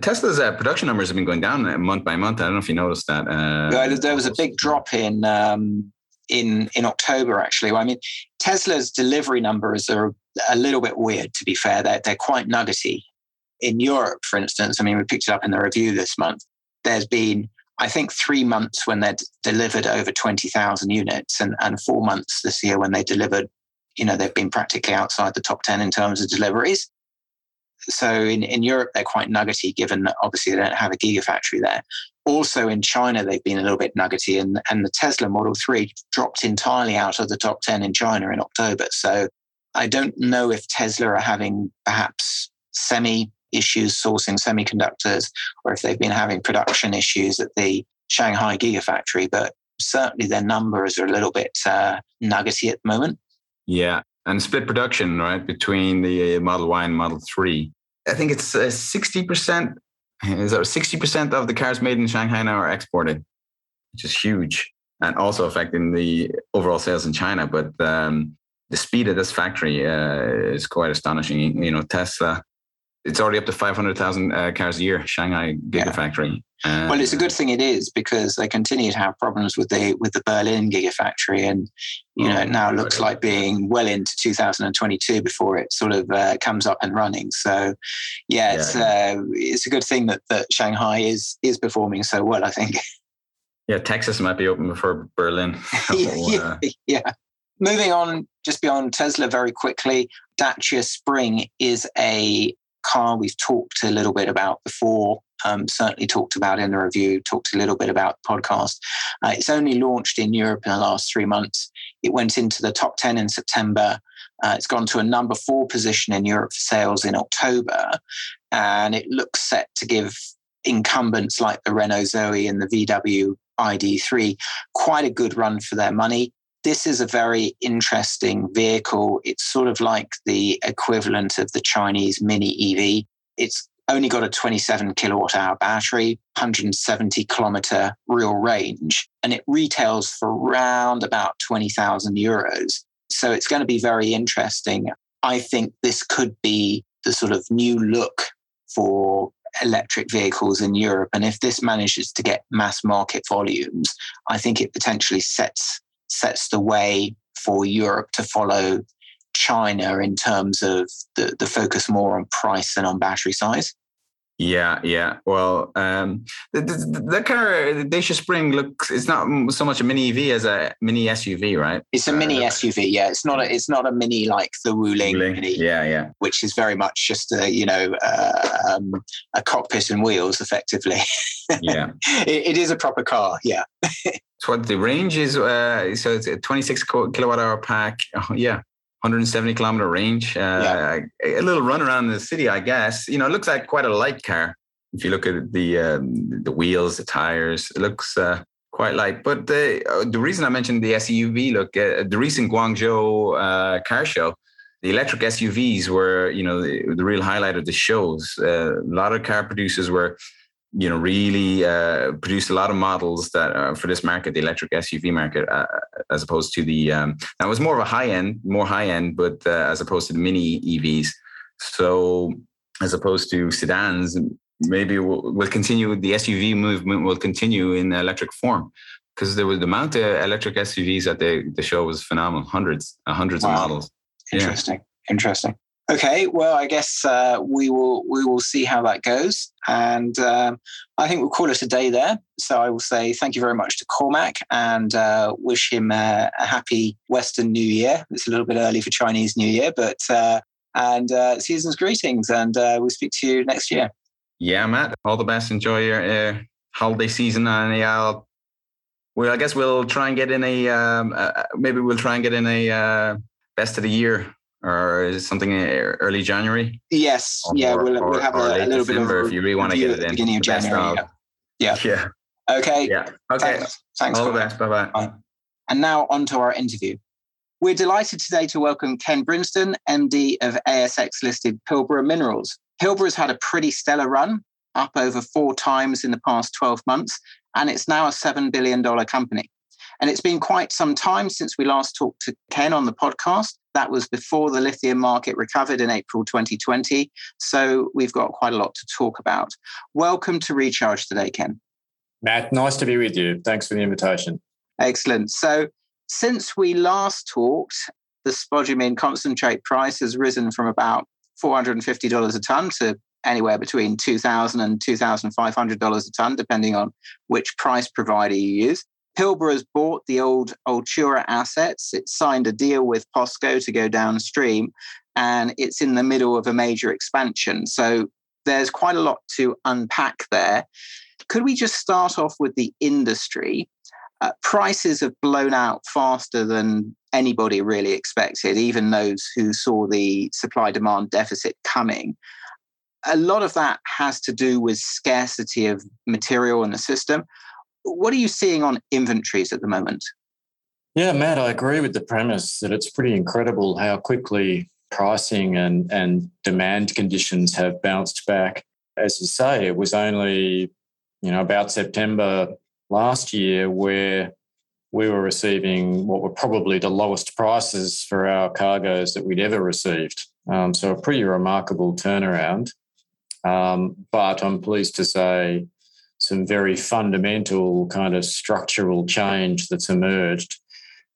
Tesla's uh, production numbers have been going down uh, month by month. I don't know if you noticed that. Uh, there was a big drop in um, in in October. Actually, I mean, Tesla's delivery numbers are a little bit weird. To be fair, they're they're quite nuggety. In Europe, for instance, I mean, we picked it up in the review this month. There's been I think three months when they'd delivered over 20,000 units and, and four months this year when they delivered, you know, they've been practically outside the top 10 in terms of deliveries. So in, in Europe, they're quite nuggety given that obviously they don't have a gigafactory there. Also in China, they've been a little bit nuggety and, and the Tesla Model 3 dropped entirely out of the top 10 in China in October. So I don't know if Tesla are having perhaps semi issues sourcing semiconductors or if they've been having production issues at the Shanghai Gigafactory, but certainly their numbers are a little bit uh, nuggety at the moment. Yeah, and split production, right, between the uh, Model Y and Model 3. I think it's uh, 60%, is that 60% of the cars made in Shanghai now are exported, which is huge and also affecting the overall sales in China. But um, the speed of this factory uh, is quite astonishing. You know, Tesla it's already up to 500,000 uh, cars a year, Shanghai Gigafactory. Yeah. Uh, well, it's a good thing it is because they continue to have problems with the with the Berlin Gigafactory, and you know it oh, now looks like being well into 2022 before it sort of uh, comes up and running. So, yeah, it's yeah. Uh, it's a good thing that that Shanghai is is performing so well. I think. Yeah, Texas might be open before Berlin. yeah, yeah. Moving on, just beyond Tesla, very quickly, Dacia Spring is a car we've talked a little bit about before, um, certainly talked about in the review, talked a little bit about podcast. Uh, it's only launched in Europe in the last three months. It went into the top 10 in September. Uh, it's gone to a number four position in Europe for sales in October. And it looks set to give incumbents like the Renault Zoe and the VW ID3 quite a good run for their money this is a very interesting vehicle. It's sort of like the equivalent of the Chinese mini EV. It's only got a 27 kilowatt hour battery, 170 kilometer real range, and it retails for around about 20,000 euros. So it's going to be very interesting. I think this could be the sort of new look for electric vehicles in Europe. And if this manages to get mass market volumes, I think it potentially sets sets the way for Europe to follow China in terms of the, the focus more on price than on battery size. Yeah, yeah. Well, um, the, the, the car, the Dacia Spring looks, it's not so much a mini EV as a mini SUV, right? It's a mini uh, SUV. Yeah. It's not a, it's not a mini like the Wuling, Wuling. Mini. Yeah. Yeah. Which is very much just a, you know, uh, um, a cockpit and wheels effectively. Yeah. it, it is a proper car. Yeah. so what the range is, uh, so it's a 26 kilowatt hour pack. Oh, yeah. 170 kilometer range. Uh, yeah. A little run around the city, I guess. You know, it looks like quite a light car. If you look at the um, the wheels, the tires, it looks uh, quite light. But the uh, the reason I mentioned the SUV look, uh, the recent Guangzhou uh, car show, the electric SUVs were, you know, the, the real highlight of the shows. Uh, a lot of car producers were you know, really uh, produced a lot of models that uh, for this market, the electric SUV market, uh, as opposed to the um, that was more of a high end, more high end, but uh, as opposed to the mini EVs. So, as opposed to sedans, maybe we'll, we'll continue. The SUV movement will continue in electric form. because there was the amount of electric SUVs at the, the show was phenomenal. Hundreds, uh, hundreds wow. of models. Interesting. Yeah. Interesting. Okay, well, I guess uh, we will we will see how that goes, and um, I think we'll call it a day there. So I will say thank you very much to Cormac and uh, wish him a happy Western New Year. It's a little bit early for Chinese New Year, but uh, and uh, season's greetings, and uh, we'll speak to you next year. Yeah, Matt. All the best. Enjoy your uh, holiday season, and I'll, well, I guess we'll try and get in a um, maybe we'll try and get in a best of the year or is it something in er, early January? Yes, or, yeah, we'll, we'll have a, a, little bit of a if you really want to get it in beginning of January. Yeah. yeah. yeah. Okay. Yeah. Okay. Thanks. Thanks All the best. Bye bye. And now on to our interview. We're delighted today to welcome Ken Brinsden, MD of ASX listed Pilbara Minerals. Pilbara's had a pretty stellar run, up over four times in the past 12 months, and it's now a $7 billion company. And it's been quite some time since we last talked to Ken on the podcast. That was before the lithium market recovered in April 2020. So we've got quite a lot to talk about. Welcome to Recharge today, Ken. Matt, nice to be with you. Thanks for the invitation. Excellent. So since we last talked, the spodumene concentrate price has risen from about $450 a ton to anywhere between $2,000 and $2,500 a ton, depending on which price provider you use. Pilbara has bought the old Altura assets. It signed a deal with POSCO to go downstream, and it's in the middle of a major expansion. So there's quite a lot to unpack there. Could we just start off with the industry? Uh, prices have blown out faster than anybody really expected, even those who saw the supply demand deficit coming. A lot of that has to do with scarcity of material in the system what are you seeing on inventories at the moment? Yeah, Matt, I agree with the premise that it's pretty incredible how quickly pricing and, and demand conditions have bounced back. As you say, it was only, you know, about September last year where we were receiving what were probably the lowest prices for our cargoes that we'd ever received. Um, so a pretty remarkable turnaround. Um, but I'm pleased to say some very fundamental kind of structural change that's emerged,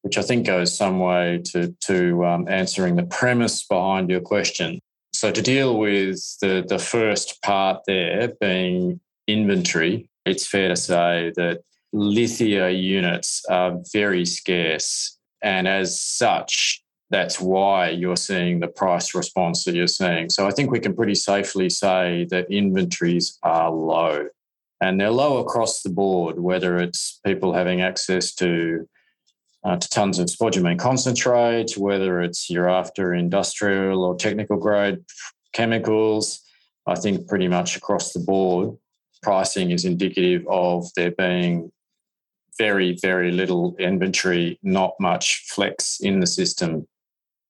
which I think goes some way to, to um, answering the premise behind your question. So, to deal with the, the first part there being inventory, it's fair to say that lithia units are very scarce. And as such, that's why you're seeing the price response that you're seeing. So I think we can pretty safely say that inventories are low and they're low across the board, whether it's people having access to uh, to tons of spodumene concentrate, whether it's you're after industrial or technical grade chemicals. I think pretty much across the board, pricing is indicative of there being very, very little inventory, not much flex in the system.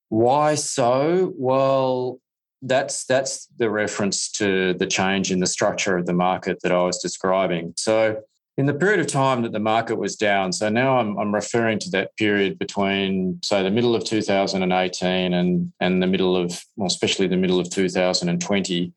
Why so? Well, that's that's the reference to the change in the structure of the market that I was describing. So in the period of time that the market was down, so now I'm, I'm referring to that period between, say, the middle of 2018 and, and the middle of, well, especially the middle of 2020,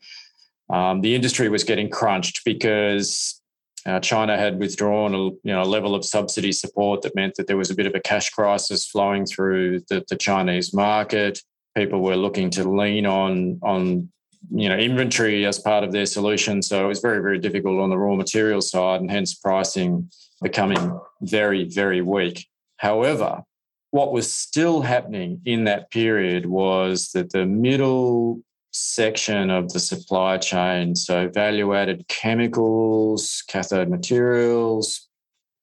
um, the industry was getting crunched because uh, China had withdrawn a you know, level of subsidy support that meant that there was a bit of a cash crisis flowing through the, the Chinese market people were looking to lean on on you know inventory as part of their solution. So it was very very difficult on the raw material side, and hence pricing becoming very very weak. However, what was still happening in that period was that the middle section of the supply chain, so value added chemicals, cathode materials,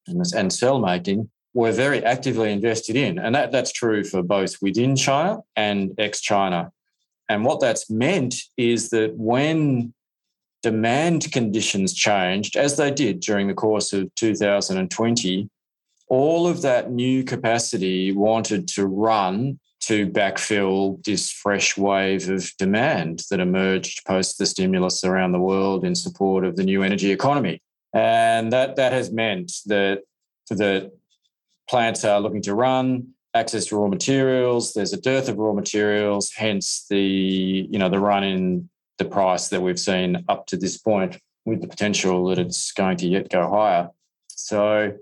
and, and cell making, were very actively invested in. And that, that's true for both within China and ex China. And what that's meant is that when demand conditions changed, as they did during the course of 2020, all of that new capacity wanted to run to backfill this fresh wave of demand that emerged post the stimulus around the world in support of the new energy economy. And that, that has meant that, that plants are looking to run, access to raw materials. There's a dearth of raw materials, hence the you know the run in the price that we've seen up to this point, with the potential that it's going to yet go higher. So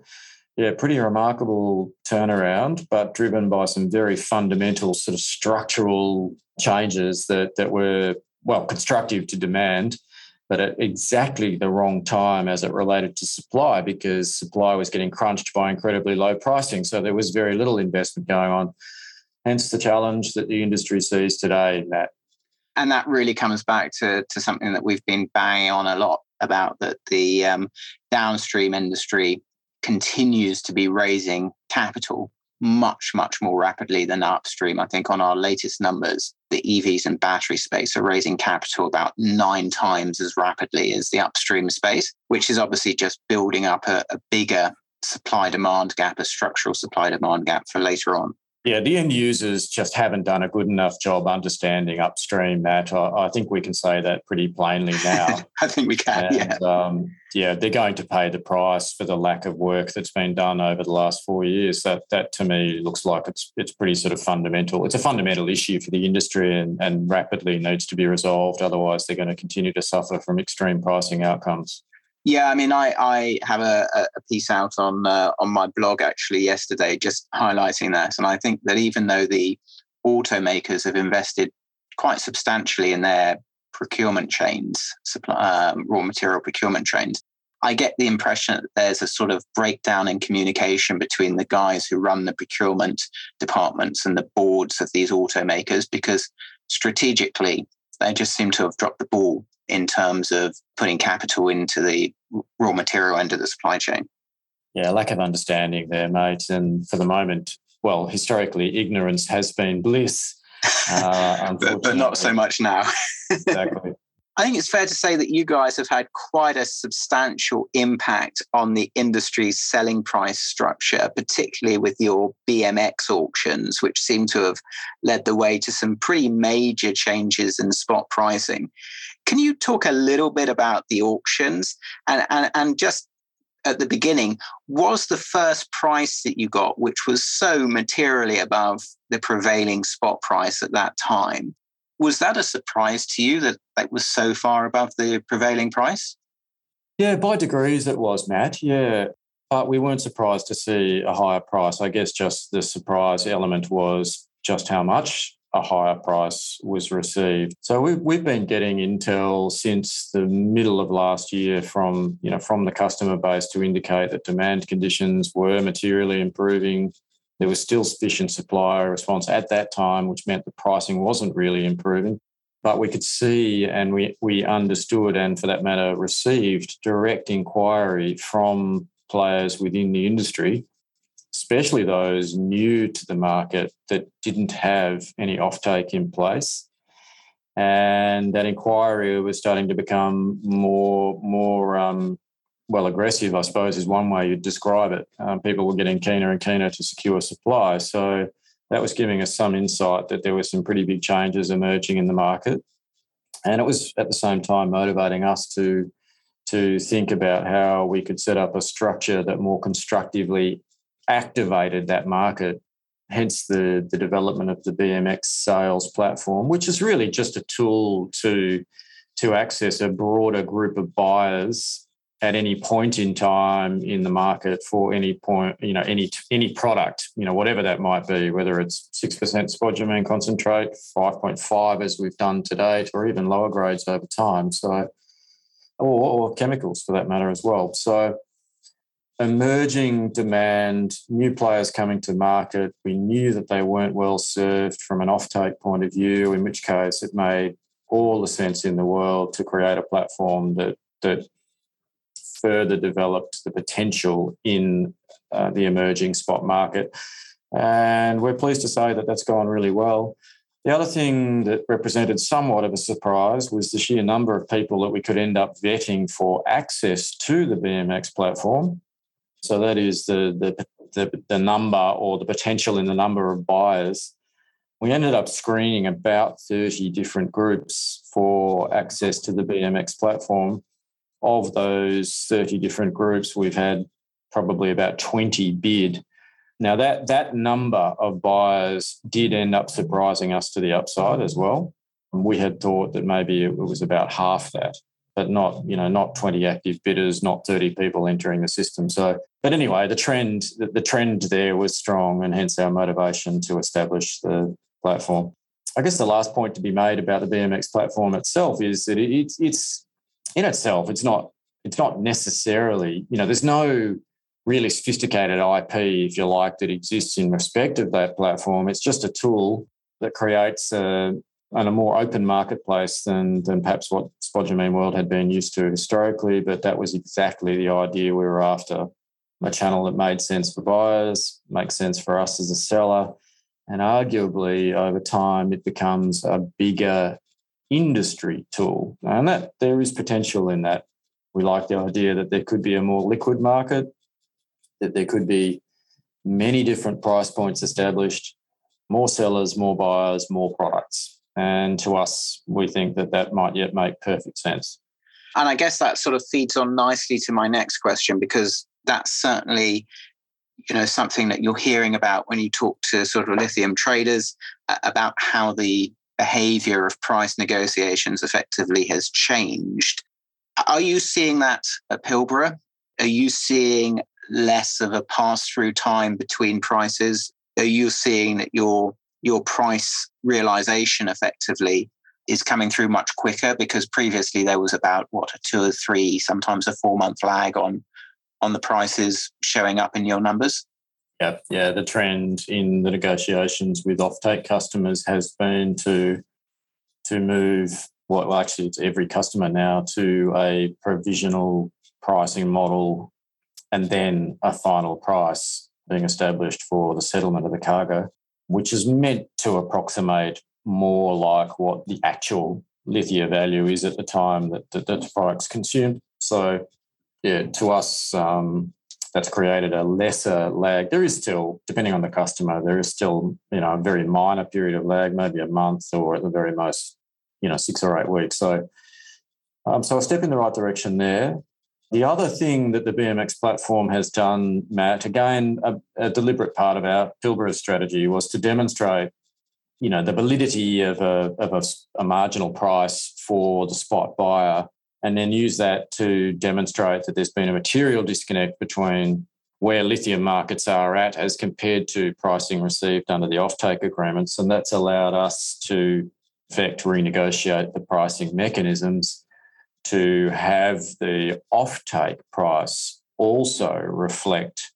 Yeah, pretty remarkable turnaround, but driven by some very fundamental sort of structural changes that that were well constructive to demand, but at exactly the wrong time as it related to supply because supply was getting crunched by incredibly low pricing. So there was very little investment going on. Hence the challenge that the industry sees today, Matt. And that really comes back to, to something that we've been banging on a lot about that the um, downstream industry continues to be raising capital much, much more rapidly than upstream. I think on our latest numbers, the EVs and battery space are raising capital about nine times as rapidly as the upstream space, which is obviously just building up a, a bigger supply demand gap, a structural supply demand gap for later on. Yeah, the end users just haven't done a good enough job understanding upstream that. I, I think we can say that pretty plainly now. I think we can, and, yeah. Um, yeah, they're going to pay the price for the lack of work that's been done over the last four years. That that to me looks like it's it's pretty sort of fundamental. It's a fundamental issue for the industry and, and rapidly needs to be resolved. Otherwise, they're going to continue to suffer from extreme pricing outcomes. Yeah, I mean, I, I have a, a piece out on uh, on my blog actually yesterday, just highlighting that, and I think that even though the automakers have invested quite substantially in their procurement chains, supply, um, raw material procurement chains, I get the impression that there's a sort of breakdown in communication between the guys who run the procurement departments and the boards of these automakers because strategically they just seem to have dropped the ball in terms of putting capital into the raw material end of the supply chain. Yeah, lack of understanding there, mate. And for the moment, well, historically, ignorance has been bliss. Uh, but, but not so much now. exactly. I think it's fair to say that you guys have had quite a substantial impact on the industry's selling price structure, particularly with your BMX auctions, which seem to have led the way to some pretty major changes in spot pricing. Can you talk a little bit about the auctions and, and, and just at the beginning, was the first price that you got, which was so materially above the prevailing spot price at that time, was that a surprise to you that that was so far above the prevailing price? Yeah, by degrees it was, Matt. Yeah. But we weren't surprised to see a higher price. I guess just the surprise element was just how much a higher price was received. So we've, we've been getting intel since the middle of last year from, you know, from the customer base to indicate that demand conditions were materially improving. There was still sufficient supplier response at that time, which meant the pricing wasn't really improving. But we could see and we, we understood, and for that matter, received direct inquiry from players within the industry especially those new to the market that didn't have any offtake in place. And that inquiry was starting to become more, more um, well, aggressive, I suppose, is one way you'd describe it. Um, people were getting keener and keener to secure supply. So that was giving us some insight that there were some pretty big changes emerging in the market. And it was at the same time motivating us to, to think about how we could set up a structure that more constructively activated that market. Hence the, the development of the BMX sales platform, which is really just a tool to, to access a broader group of buyers at any point in time in the market for any point, you know, any any product, you know, whatever that might be, whether it's six percent spodumene concentrate, five point five as we've done to date, or even lower grades over time. So, or, or chemicals for that matter as well. So, emerging demand, new players coming to market. We knew that they weren't well served from an offtake point of view, in which case it made all the sense in the world to create a platform that that further developed the potential in uh, the emerging spot market. And we're pleased to say that that's gone really well. The other thing that represented somewhat of a surprise was the sheer number of people that we could end up vetting for access to the BMX platform. So that is the, the, the, the number or the potential in the number of buyers. We ended up screening about 30 different groups for access to the BMX platform. Of those 30 different groups, we've had probably about 20 bid. Now that that number of buyers did end up surprising us to the upside as well. We had thought that maybe it was about half that. But not you know not 20 active bidders, not 30 people entering the system. So, but anyway, the trend the, trend there was strong, and hence our motivation to establish the platform. I guess the last point to be made about the BMX platform itself is that it's it's in itself it's not it's not necessarily you know there's no really sophisticated IP if you like that exists in respect of that platform. It's just a tool that creates a, and a more open marketplace than than perhaps what Spodumene World had been used to historically. But that was exactly the idea we were after. A channel that made sense for buyers, makes sense for us as a seller, and arguably over time it becomes a bigger industry tool. And that there is potential in that. We like the idea that there could be a more liquid market, that there could be many different price points established, more sellers, more buyers, more products. And to us, we think that that might yet make perfect sense. And I guess that sort of feeds on nicely to my next question because that's certainly you know something that you're hearing about when you talk to sort of lithium traders uh, about how the behavior of price negotiations effectively has changed. Are you seeing that at Pilbara? Are you seeing less of a pass through time between prices? Are you seeing that your your price realization effectively is coming through much quicker because previously there was about what a two or three, sometimes a four month lag on on the prices showing up in your numbers? Yeah, yeah. The trend in the negotiations with offtake customers has been to to move well, actually it's every customer now to a provisional pricing model and then a final price being established for the settlement of the cargo which is meant to approximate more like what the actual lithia value is at the time that, that, that the product's consumed. So, yeah, to us, um, that's created a lesser lag. There is still, depending on the customer, there is still, you know, a very minor period of lag, maybe a month or at the very most, you know, six or eight weeks. So, um, so a step in the right direction there. The other thing that the BMX platform has done, Matt, again, a, a deliberate part of our Pilbara strategy was to demonstrate, you know, the validity of a, of a, a marginal price for the spot buyer, and then use that to demonstrate that there's been a material disconnect between where lithium markets are at as compared to pricing received under the offtake agreements. And that's allowed us to, in fact, renegotiate the pricing mechanisms to have the offtake price also reflect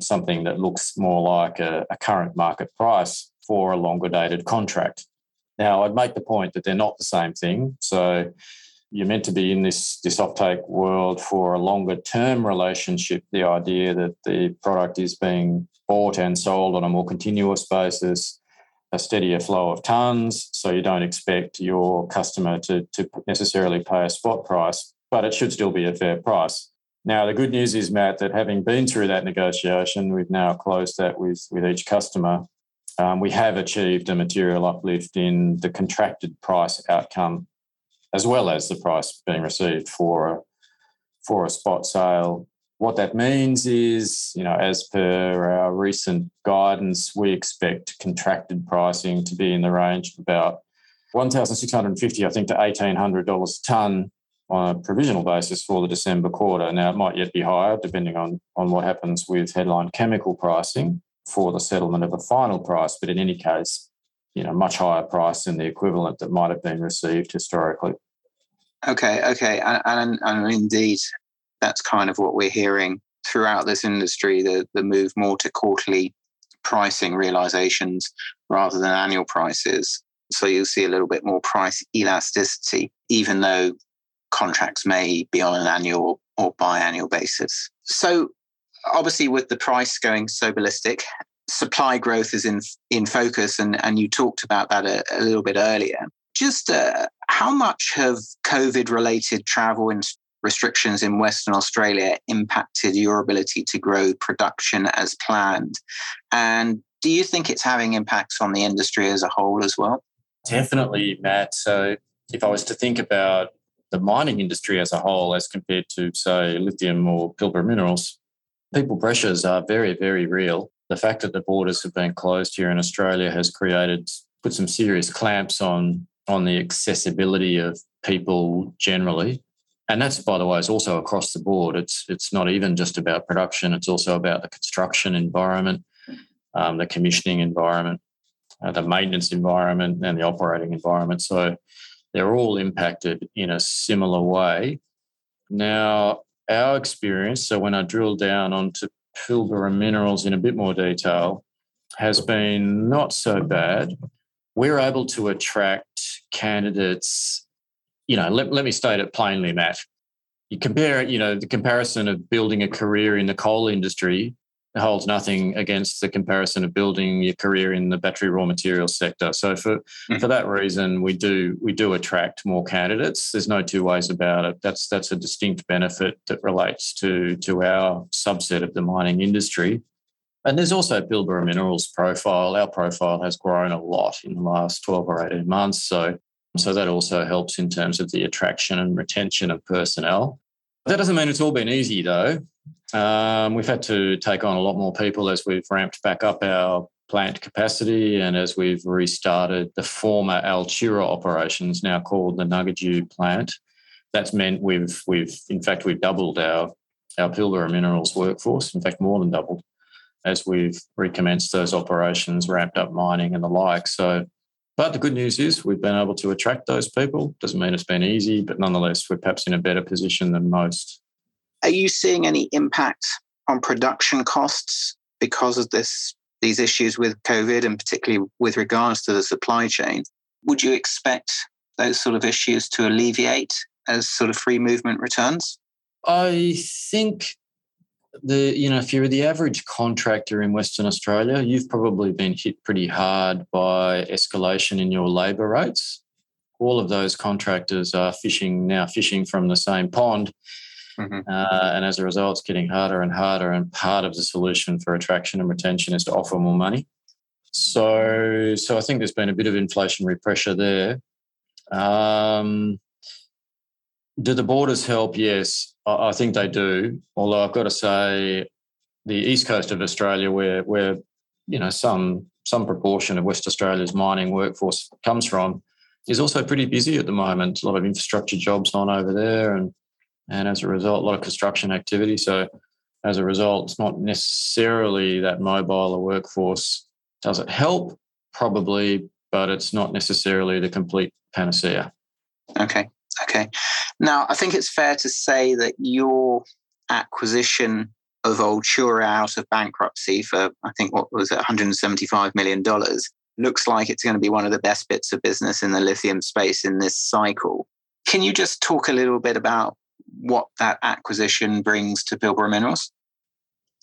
something that looks more like a, a, current market price for a longer dated contract. Now, I'd make the point that they're not the same thing. So you're meant to be in this, this offtake world for a longer term relationship, the idea that the product is being bought and sold on a more continuous basis a steadier flow of tons, so you don't expect your customer to, to necessarily pay a spot price, but it should still be a fair price. Now, the good news is, Matt, that having been through that negotiation, we've now closed that with, with each customer. Um, we have achieved a material uplift in the contracted price outcome, as well as the price being received for a, for a spot sale what that means is, you know, as per our recent guidance, we expect contracted pricing to be in the range of about 1,650, I think, to $1,800 a tonne on a provisional basis for the December quarter. Now, it might yet be higher depending on, on what happens with headline chemical pricing for the settlement of the final price. But in any case, you know, much higher price than the equivalent that might have been received historically. Okay, okay, and, and, and indeed, that's kind of what we're hearing throughout this industry the, the move more to quarterly pricing realizations rather than annual prices. So you'll see a little bit more price elasticity, even though contracts may be on an annual or biannual basis. So obviously with the price going so ballistic, supply growth is in in focus and, and you talked about that a, a little bit earlier. Just uh, how much have COVID related travel and restrictions in Western Australia impacted your ability to grow production as planned? And do you think it's having impacts on the industry as a whole as well? Definitely, Matt. So, if I was to think about the mining industry as a whole as compared to, say, lithium or Pilbara minerals, people pressures are very, very real. The fact that the borders have been closed here in Australia has created, put some serious clamps on on the accessibility of people generally and that's by the way, is also across the board. It's it's not even just about production; it's also about the construction environment, um, the commissioning environment, uh, the maintenance environment, and the operating environment. So they're all impacted in a similar way. Now, our experience. So when I drill down onto Pilbara Minerals in a bit more detail, has been not so bad. We're able to attract candidates you know, let, let me state it plainly, Matt. You compare, you know, the comparison of building a career in the coal industry holds nothing against the comparison of building your career in the battery raw materials sector. So for mm-hmm. for that reason, we do we do attract more candidates. There's no two ways about it. That's that's a distinct benefit that relates to to our subset of the mining industry. And there's also Pilbara Minerals profile. Our profile has grown a lot in the last 12 or 18 months. So so that also helps in terms of the attraction and retention of personnel. That doesn't mean it's all been easy though. Um, we've had to take on a lot more people as we've ramped back up our plant capacity and as we've restarted the former Altura operations, now called the Nugget plant. That's meant we've we've in fact we've doubled our our Pilbara Minerals workforce. In fact, more than doubled as we've recommenced those operations, ramped up mining and the like. So but the good news is we've been able to attract those people. Doesn't mean it's been easy, but nonetheless, we're perhaps in a better position than most. Are you seeing any impact on production costs because of this these issues with COVID and particularly with regards to the supply chain? Would you expect those sort of issues to alleviate as sort of free movement returns? I think the you know if you're the average contractor in Western Australia, you've probably been hit pretty hard by escalation in your labour rates. All of those contractors are fishing now, fishing from the same pond, mm-hmm. uh, and as a result, it's getting harder and harder. And part of the solution for attraction and retention is to offer more money. So, so I think there's been a bit of inflationary pressure there. Um, do the borders help? Yes, I think they do. Although I've got to say, the east coast of Australia, where where you know some some proportion of West Australia's mining workforce comes from, is also pretty busy at the moment. A lot of infrastructure jobs on over there, and and as a result, a lot of construction activity. So as a result, it's not necessarily that mobile a workforce. Does it help? Probably, but it's not necessarily the complete panacea. Okay. Okay. Now, I think it's fair to say that your acquisition of Altura out of bankruptcy for, I think, what was it, $175 million, looks like it's going to be one of the best bits of business in the lithium space in this cycle. Can you just talk a little bit about what that acquisition brings to Pilbara Minerals?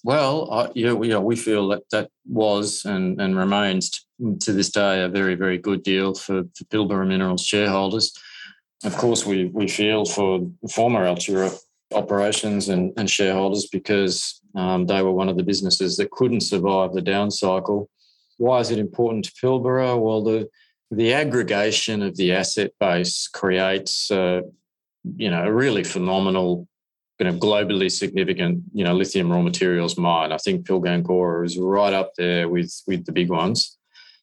Well, uh, yeah, we, we feel that that was and, and remains to this day a very, very good deal for, for Pilbara Minerals shareholders. Of course, we, we feel for former Altura operations and, and shareholders because um, they were one of the businesses that couldn't survive the down cycle. Why is it important to Pilbara? Well, the the aggregation of the asset base creates, uh, you know, a really phenomenal, kind of globally significant, you know, lithium raw materials mine. I think Pilgangoora is right up there with with the big ones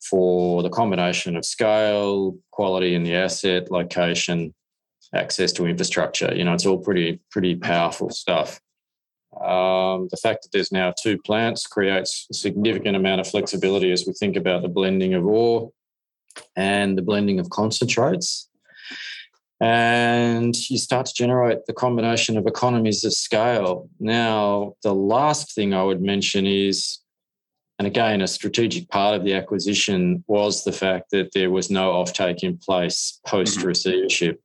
for the combination of scale, quality in the asset, location, access to infrastructure. You know, it's all pretty pretty powerful stuff. Um, the fact that there's now two plants creates a significant amount of flexibility as we think about the blending of ore and the blending of concentrates. And you start to generate the combination of economies of scale. Now, the last thing I would mention is and again, a strategic part of the acquisition was the fact that there was no offtake in place post receivership.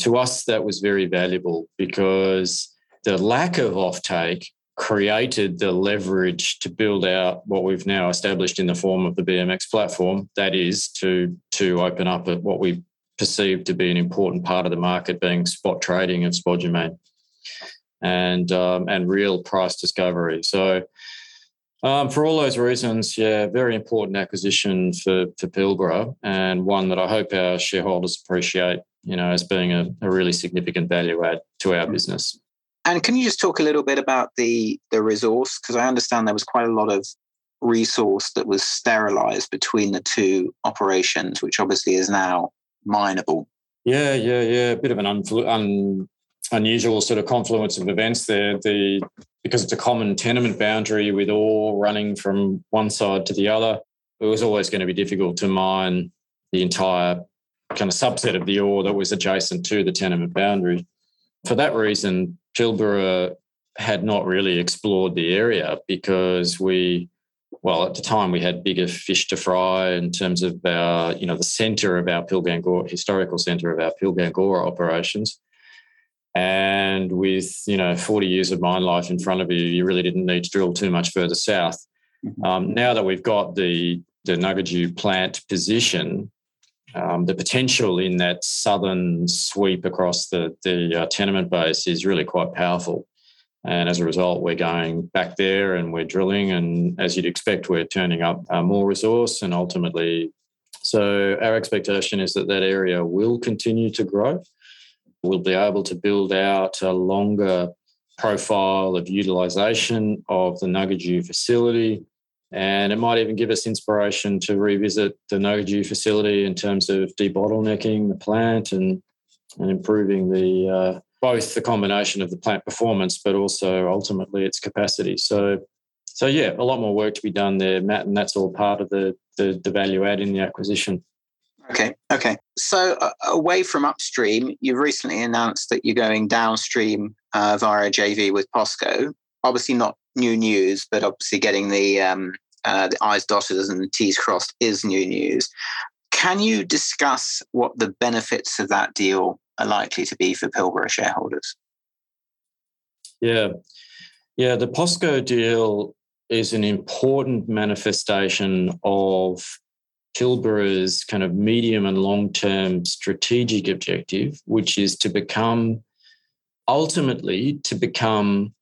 To us, that was very valuable because the lack of offtake created the leverage to build out what we've now established in the form of the BMX platform. That is to to open up what we perceive to be an important part of the market, being spot trading of spodumene and um, and real price discovery. So um, for all those reasons, yeah, very important acquisition for, for Pilbara and one that I hope our shareholders appreciate, you know, as being a, a really significant value add to our business. And can you just talk a little bit about the the resource? Because I understand there was quite a lot of resource that was sterilized between the two operations, which obviously is now mineable. Yeah, yeah, yeah. A bit of an unflu- un, unusual sort of confluence of events there. The because it's a common tenement boundary with ore running from one side to the other, it was always going to be difficult to mine the entire kind of subset of the ore that was adjacent to the tenement boundary. For that reason, Pilbara had not really explored the area because we well, at the time we had bigger fish to fry in terms of our, you know, the centre of our Pilgangoora, historical centre of our Pilgangoora operations. And with, you know, 40 years of mine life in front of you, you really didn't need to drill too much further south. Mm-hmm. Um, now that we've got the, the Ngungaju plant position, um, the potential in that southern sweep across the, the uh, tenement base is really quite powerful. And as a result, we're going back there and we're drilling. And as you'd expect, we're turning up uh, more resource and ultimately. So, our expectation is that that area will continue to grow. We'll be able to build out a longer profile of utilization of the Ngungaju facility. And it might even give us inspiration to revisit the Ngungaju facility in terms of debottlenecking the plant and, and improving the uh, both the combination of the plant performance, but also ultimately its capacity. So, so yeah, a lot more work to be done there, Matt, and that's all part of the the, the value add in the acquisition. Okay, okay. So uh, away from upstream, you've recently announced that you're going downstream uh, via JV with POSCO. Obviously, not new news, but obviously getting the um, uh, the I's dotted and the T's crossed is new news. Can you discuss what the benefits of that deal are likely to be for Pilbara shareholders? Yeah. Yeah, the POSCO deal is an important manifestation of Pilbara's kind of medium and long term strategic objective, which is to become ultimately to become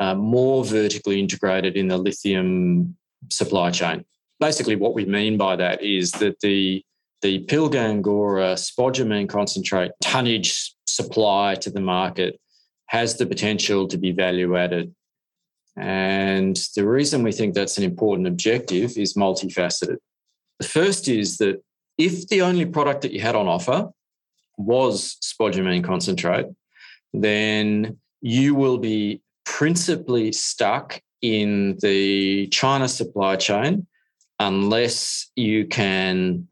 uh, more vertically integrated in the lithium supply chain. Basically, what we mean by that is that the the Pilgangoora spodumene concentrate tonnage supply to the market has the potential to be value added. And the reason we think that's an important objective is multifaceted. The first is that if the only product that you had on offer was spodumene concentrate, then you will be principally stuck in the China supply chain unless you can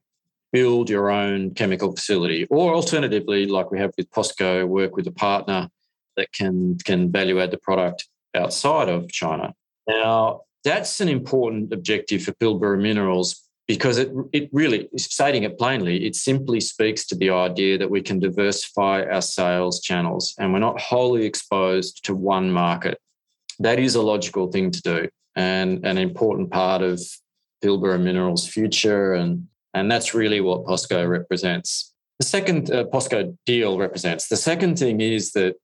build your own chemical facility, or alternatively, like we have with POSCO, work with a partner that can can value add the product outside of China. Now, that's an important objective for Pilbara Minerals because it it really stating it plainly, it simply speaks to the idea that we can diversify our sales channels and we're not wholly exposed to one market. That is a logical thing to do and an important part of Pilbara Minerals' future and and that's really what POSCO represents. The second uh, POSCO deal represents. The second thing is that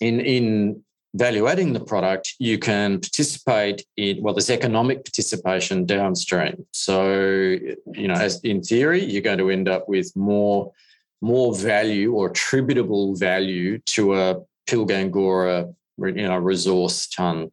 in, in value adding the product, you can participate in, well, there's economic participation downstream. So, you know, as in theory, you're going to end up with more, more value or attributable value to a Pilgangoora, you know, resource ton.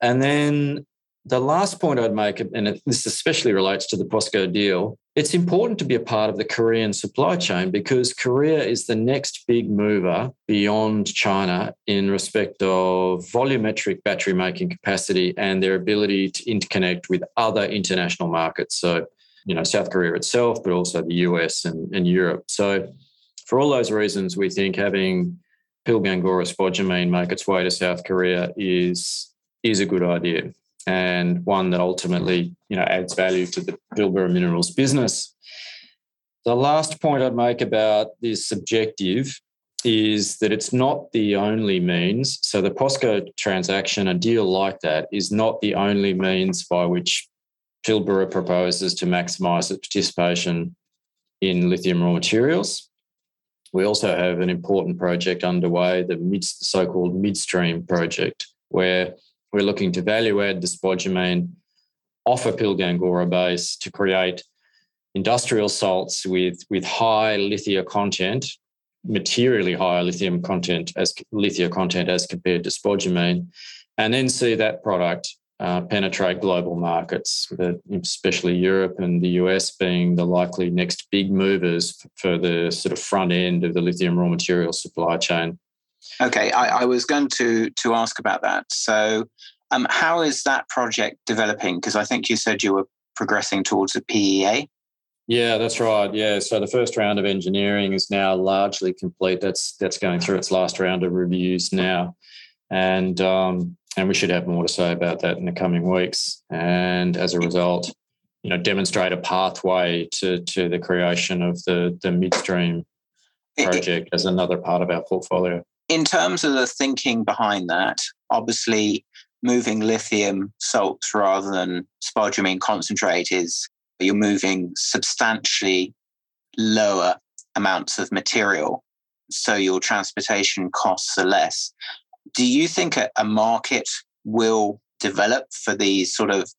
And then the last point I'd make, and this especially relates to the POSCO deal, it's important to be a part of the Korean supply chain because Korea is the next big mover beyond China in respect of volumetric battery making capacity and their ability to interconnect with other international markets. So, you know, South Korea itself, but also the US and, and Europe. So, for all those reasons, we think having Pilgangoora spodumene make its way to South Korea is is a good idea and one that ultimately you know adds value to the Pilbara Minerals business. The last point I'd make about this objective is that it's not the only means. So the POSCO transaction, a deal like that, is not the only means by which Pilbara proposes to maximise its participation in lithium raw materials. We also have an important project underway, the so-called midstream project, where we're looking to value add the spodumene off a Pilgangoora base to create industrial salts with, with high lithium content, materially higher lithium content as lithia content as compared to spodumene, and then see that product uh, penetrate global markets, especially Europe and the US being the likely next big movers for the sort of front end of the lithium raw material supply chain. Okay, I, I was going to to ask about that. So, um, how is that project developing? Because I think you said you were progressing towards a PEA. Yeah, that's right. Yeah, so the first round of engineering is now largely complete. That's that's going through its last round of reviews now, and um, and we should have more to say about that in the coming weeks. And as a result, you know, demonstrate a pathway to to the creation of the the midstream project as another part of our portfolio. In terms of the thinking behind that, obviously moving lithium salts rather than spodumene concentrate is you're moving substantially lower amounts of material, so your transportation costs are less. Do you think a, a market will develop for these sort of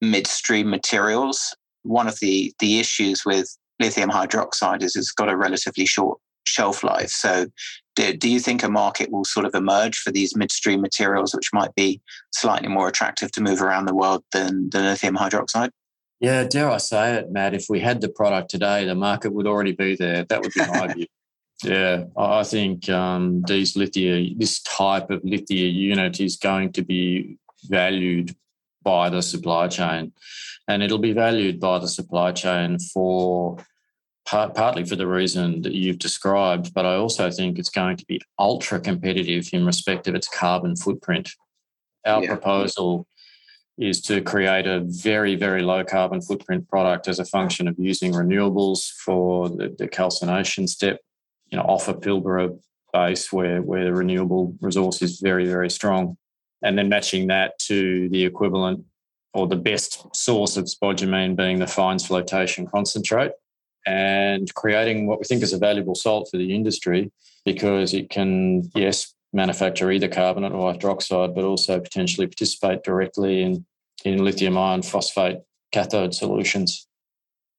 midstream materials? One of the the issues with lithium hydroxide is it's got a relatively short shelf life. So, do, do you think a market will sort of emerge for these midstream materials, which might be slightly more attractive to move around the world than, than lithium hydroxide? Yeah, dare I say it, Matt? If we had the product today, the market would already be there. That would be my view. Yeah, I think um, these lithium, this type of lithium unit is going to be valued by the supply chain, and it'll be valued by the supply chain for part, partly for the reason that you've described, but I also think it's going to be ultra competitive in respect of its carbon footprint. Our yeah. proposal is to create a very, very low carbon footprint product as a function of using renewables for the, the calcination step, you know, off a Pilbara base where, where the renewable resource is very, very strong. And then matching that to the equivalent or the best source of spodumene being the fines flotation concentrate and creating what we think is a valuable salt for the industry because it can, yes, manufacture either carbonate or hydroxide, but also potentially participate directly in, in lithium iron phosphate cathode solutions.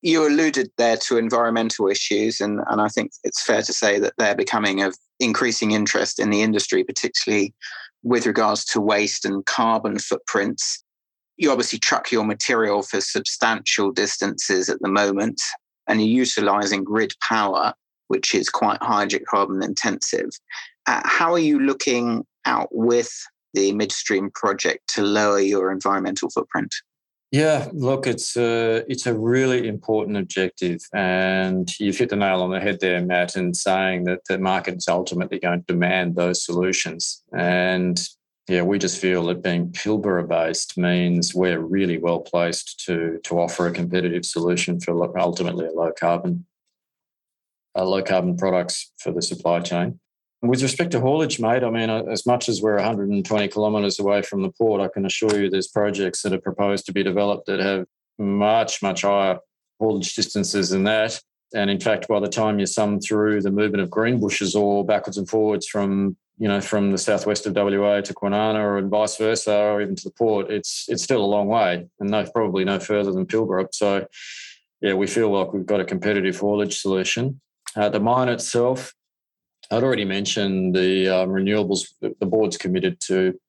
You alluded there to environmental issues, and, and I think it's fair to say that they're becoming of increasing interest in the industry, particularly with regards to waste and carbon footprints. You obviously truck your material for substantial distances at the moment, and you're utilizing grid power, which is quite hydrocarbon intensive. Uh, how are you looking out with the midstream project to lower your environmental footprint? Yeah, look, it's a it's a really important objective, and you've hit the nail on the head there, Matt, in saying that the market is ultimately going to demand those solutions. And yeah, we just feel that being Pilbara based means we're really well placed to to offer a competitive solution for ultimately a low carbon, uh, low carbon products for the supply chain. With respect to haulage, mate, I mean, uh, as much as we're 120 kilometres away from the port, I can assure you there's projects that are proposed to be developed that have much, much higher haulage distances than that. And in fact, by the time you sum through the movement of Greenbushes or backwards and forwards from you know, from the southwest of WA to Kwinana or and vice versa, or even to the port, it's it's still a long way, and no probably no further than Pilbara. So, yeah, we feel like we've got a competitive haulage solution. Uh, the mine itself, I'd already mentioned the um, renewables. The board's committed to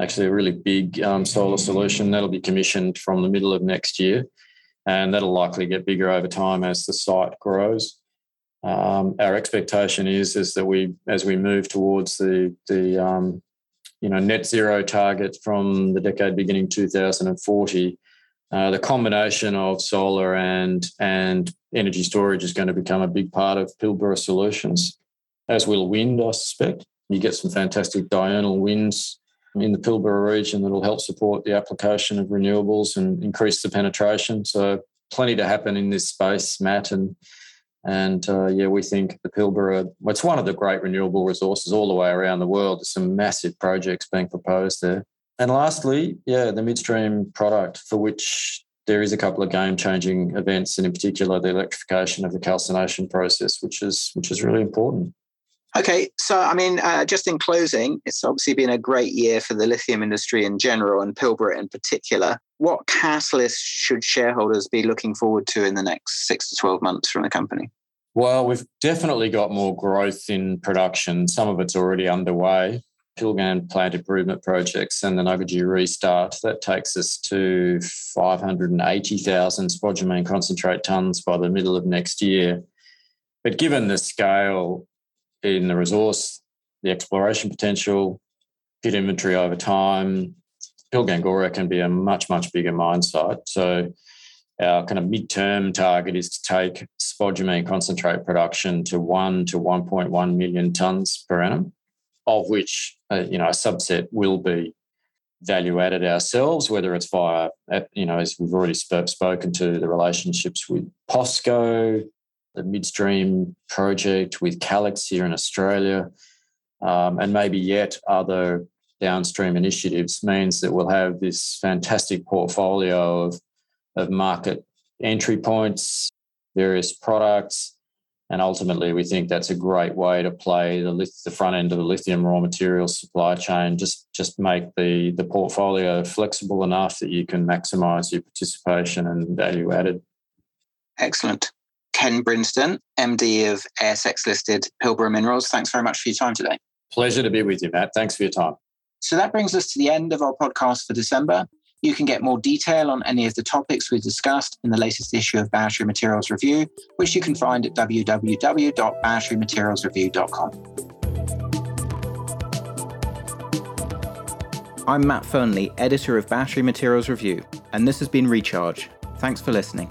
actually a really big um, solar solution that'll be commissioned from the middle of next year, and that'll likely get bigger over time as the site grows. Um, our expectation is is that we, as we move towards the the um, you know net zero target from the decade beginning 2040, uh, the combination of solar and and energy storage is going to become a big part of Pilbara solutions, as will wind. I suspect you get some fantastic diurnal winds in the Pilbara region that will help support the application of renewables and increase the penetration. So plenty to happen in this space, Matt, and and uh, yeah, we think the Pilbara, it's one of the great renewable resources all the way around the world. There's some massive projects being proposed there. And lastly, yeah, the midstream product for which there is a couple of game-changing events, and in particular the electrification of the calcination process, which is which is really important. Okay, so I mean, uh, just in closing, it's obviously been a great year for the lithium industry in general and Pilbara in particular. What catalysts should shareholders be looking forward to in the next six to 12 months from the company? Well, we've definitely got more growth in production. Some of it's already underway. Pilgan plant improvement projects and the Ngungaju restart. That takes us to 580,000 spodumene concentrate tonnes by the middle of next year. But given the scale in the resource the exploration potential, pit inventory over time. Pilgangoora can be a much, much bigger mine site. So our kind of midterm target is to take spodumene concentrate production to 1 to 1.1 million tonnes per annum, of which uh, you know a subset will be value added ourselves, whether it's via uh, you know as we've already sp- spoken to the relationships with POSCO, the midstream project with Calix here in Australia, um, and maybe yet other downstream initiatives means that we'll have this fantastic portfolio of of market entry points, various products. And ultimately, we think that's a great way to play the, the front end of the lithium raw materials supply chain. Just, just make the, the portfolio flexible enough that you can maximize your participation and value added. Excellent. Ken Brinsden, MD of ASX listed Pilbara Minerals, thanks very much for your time today. Pleasure to be with you, Matt. Thanks for your time. So that brings us to the end of our podcast for December. You can get more detail on any of the topics we discussed in the latest issue of Battery Materials Review, which you can find at www.batterymaterialsreview.com. I'm Matt Fernley, editor of Battery Materials Review, and this has been Recharge. Thanks for listening.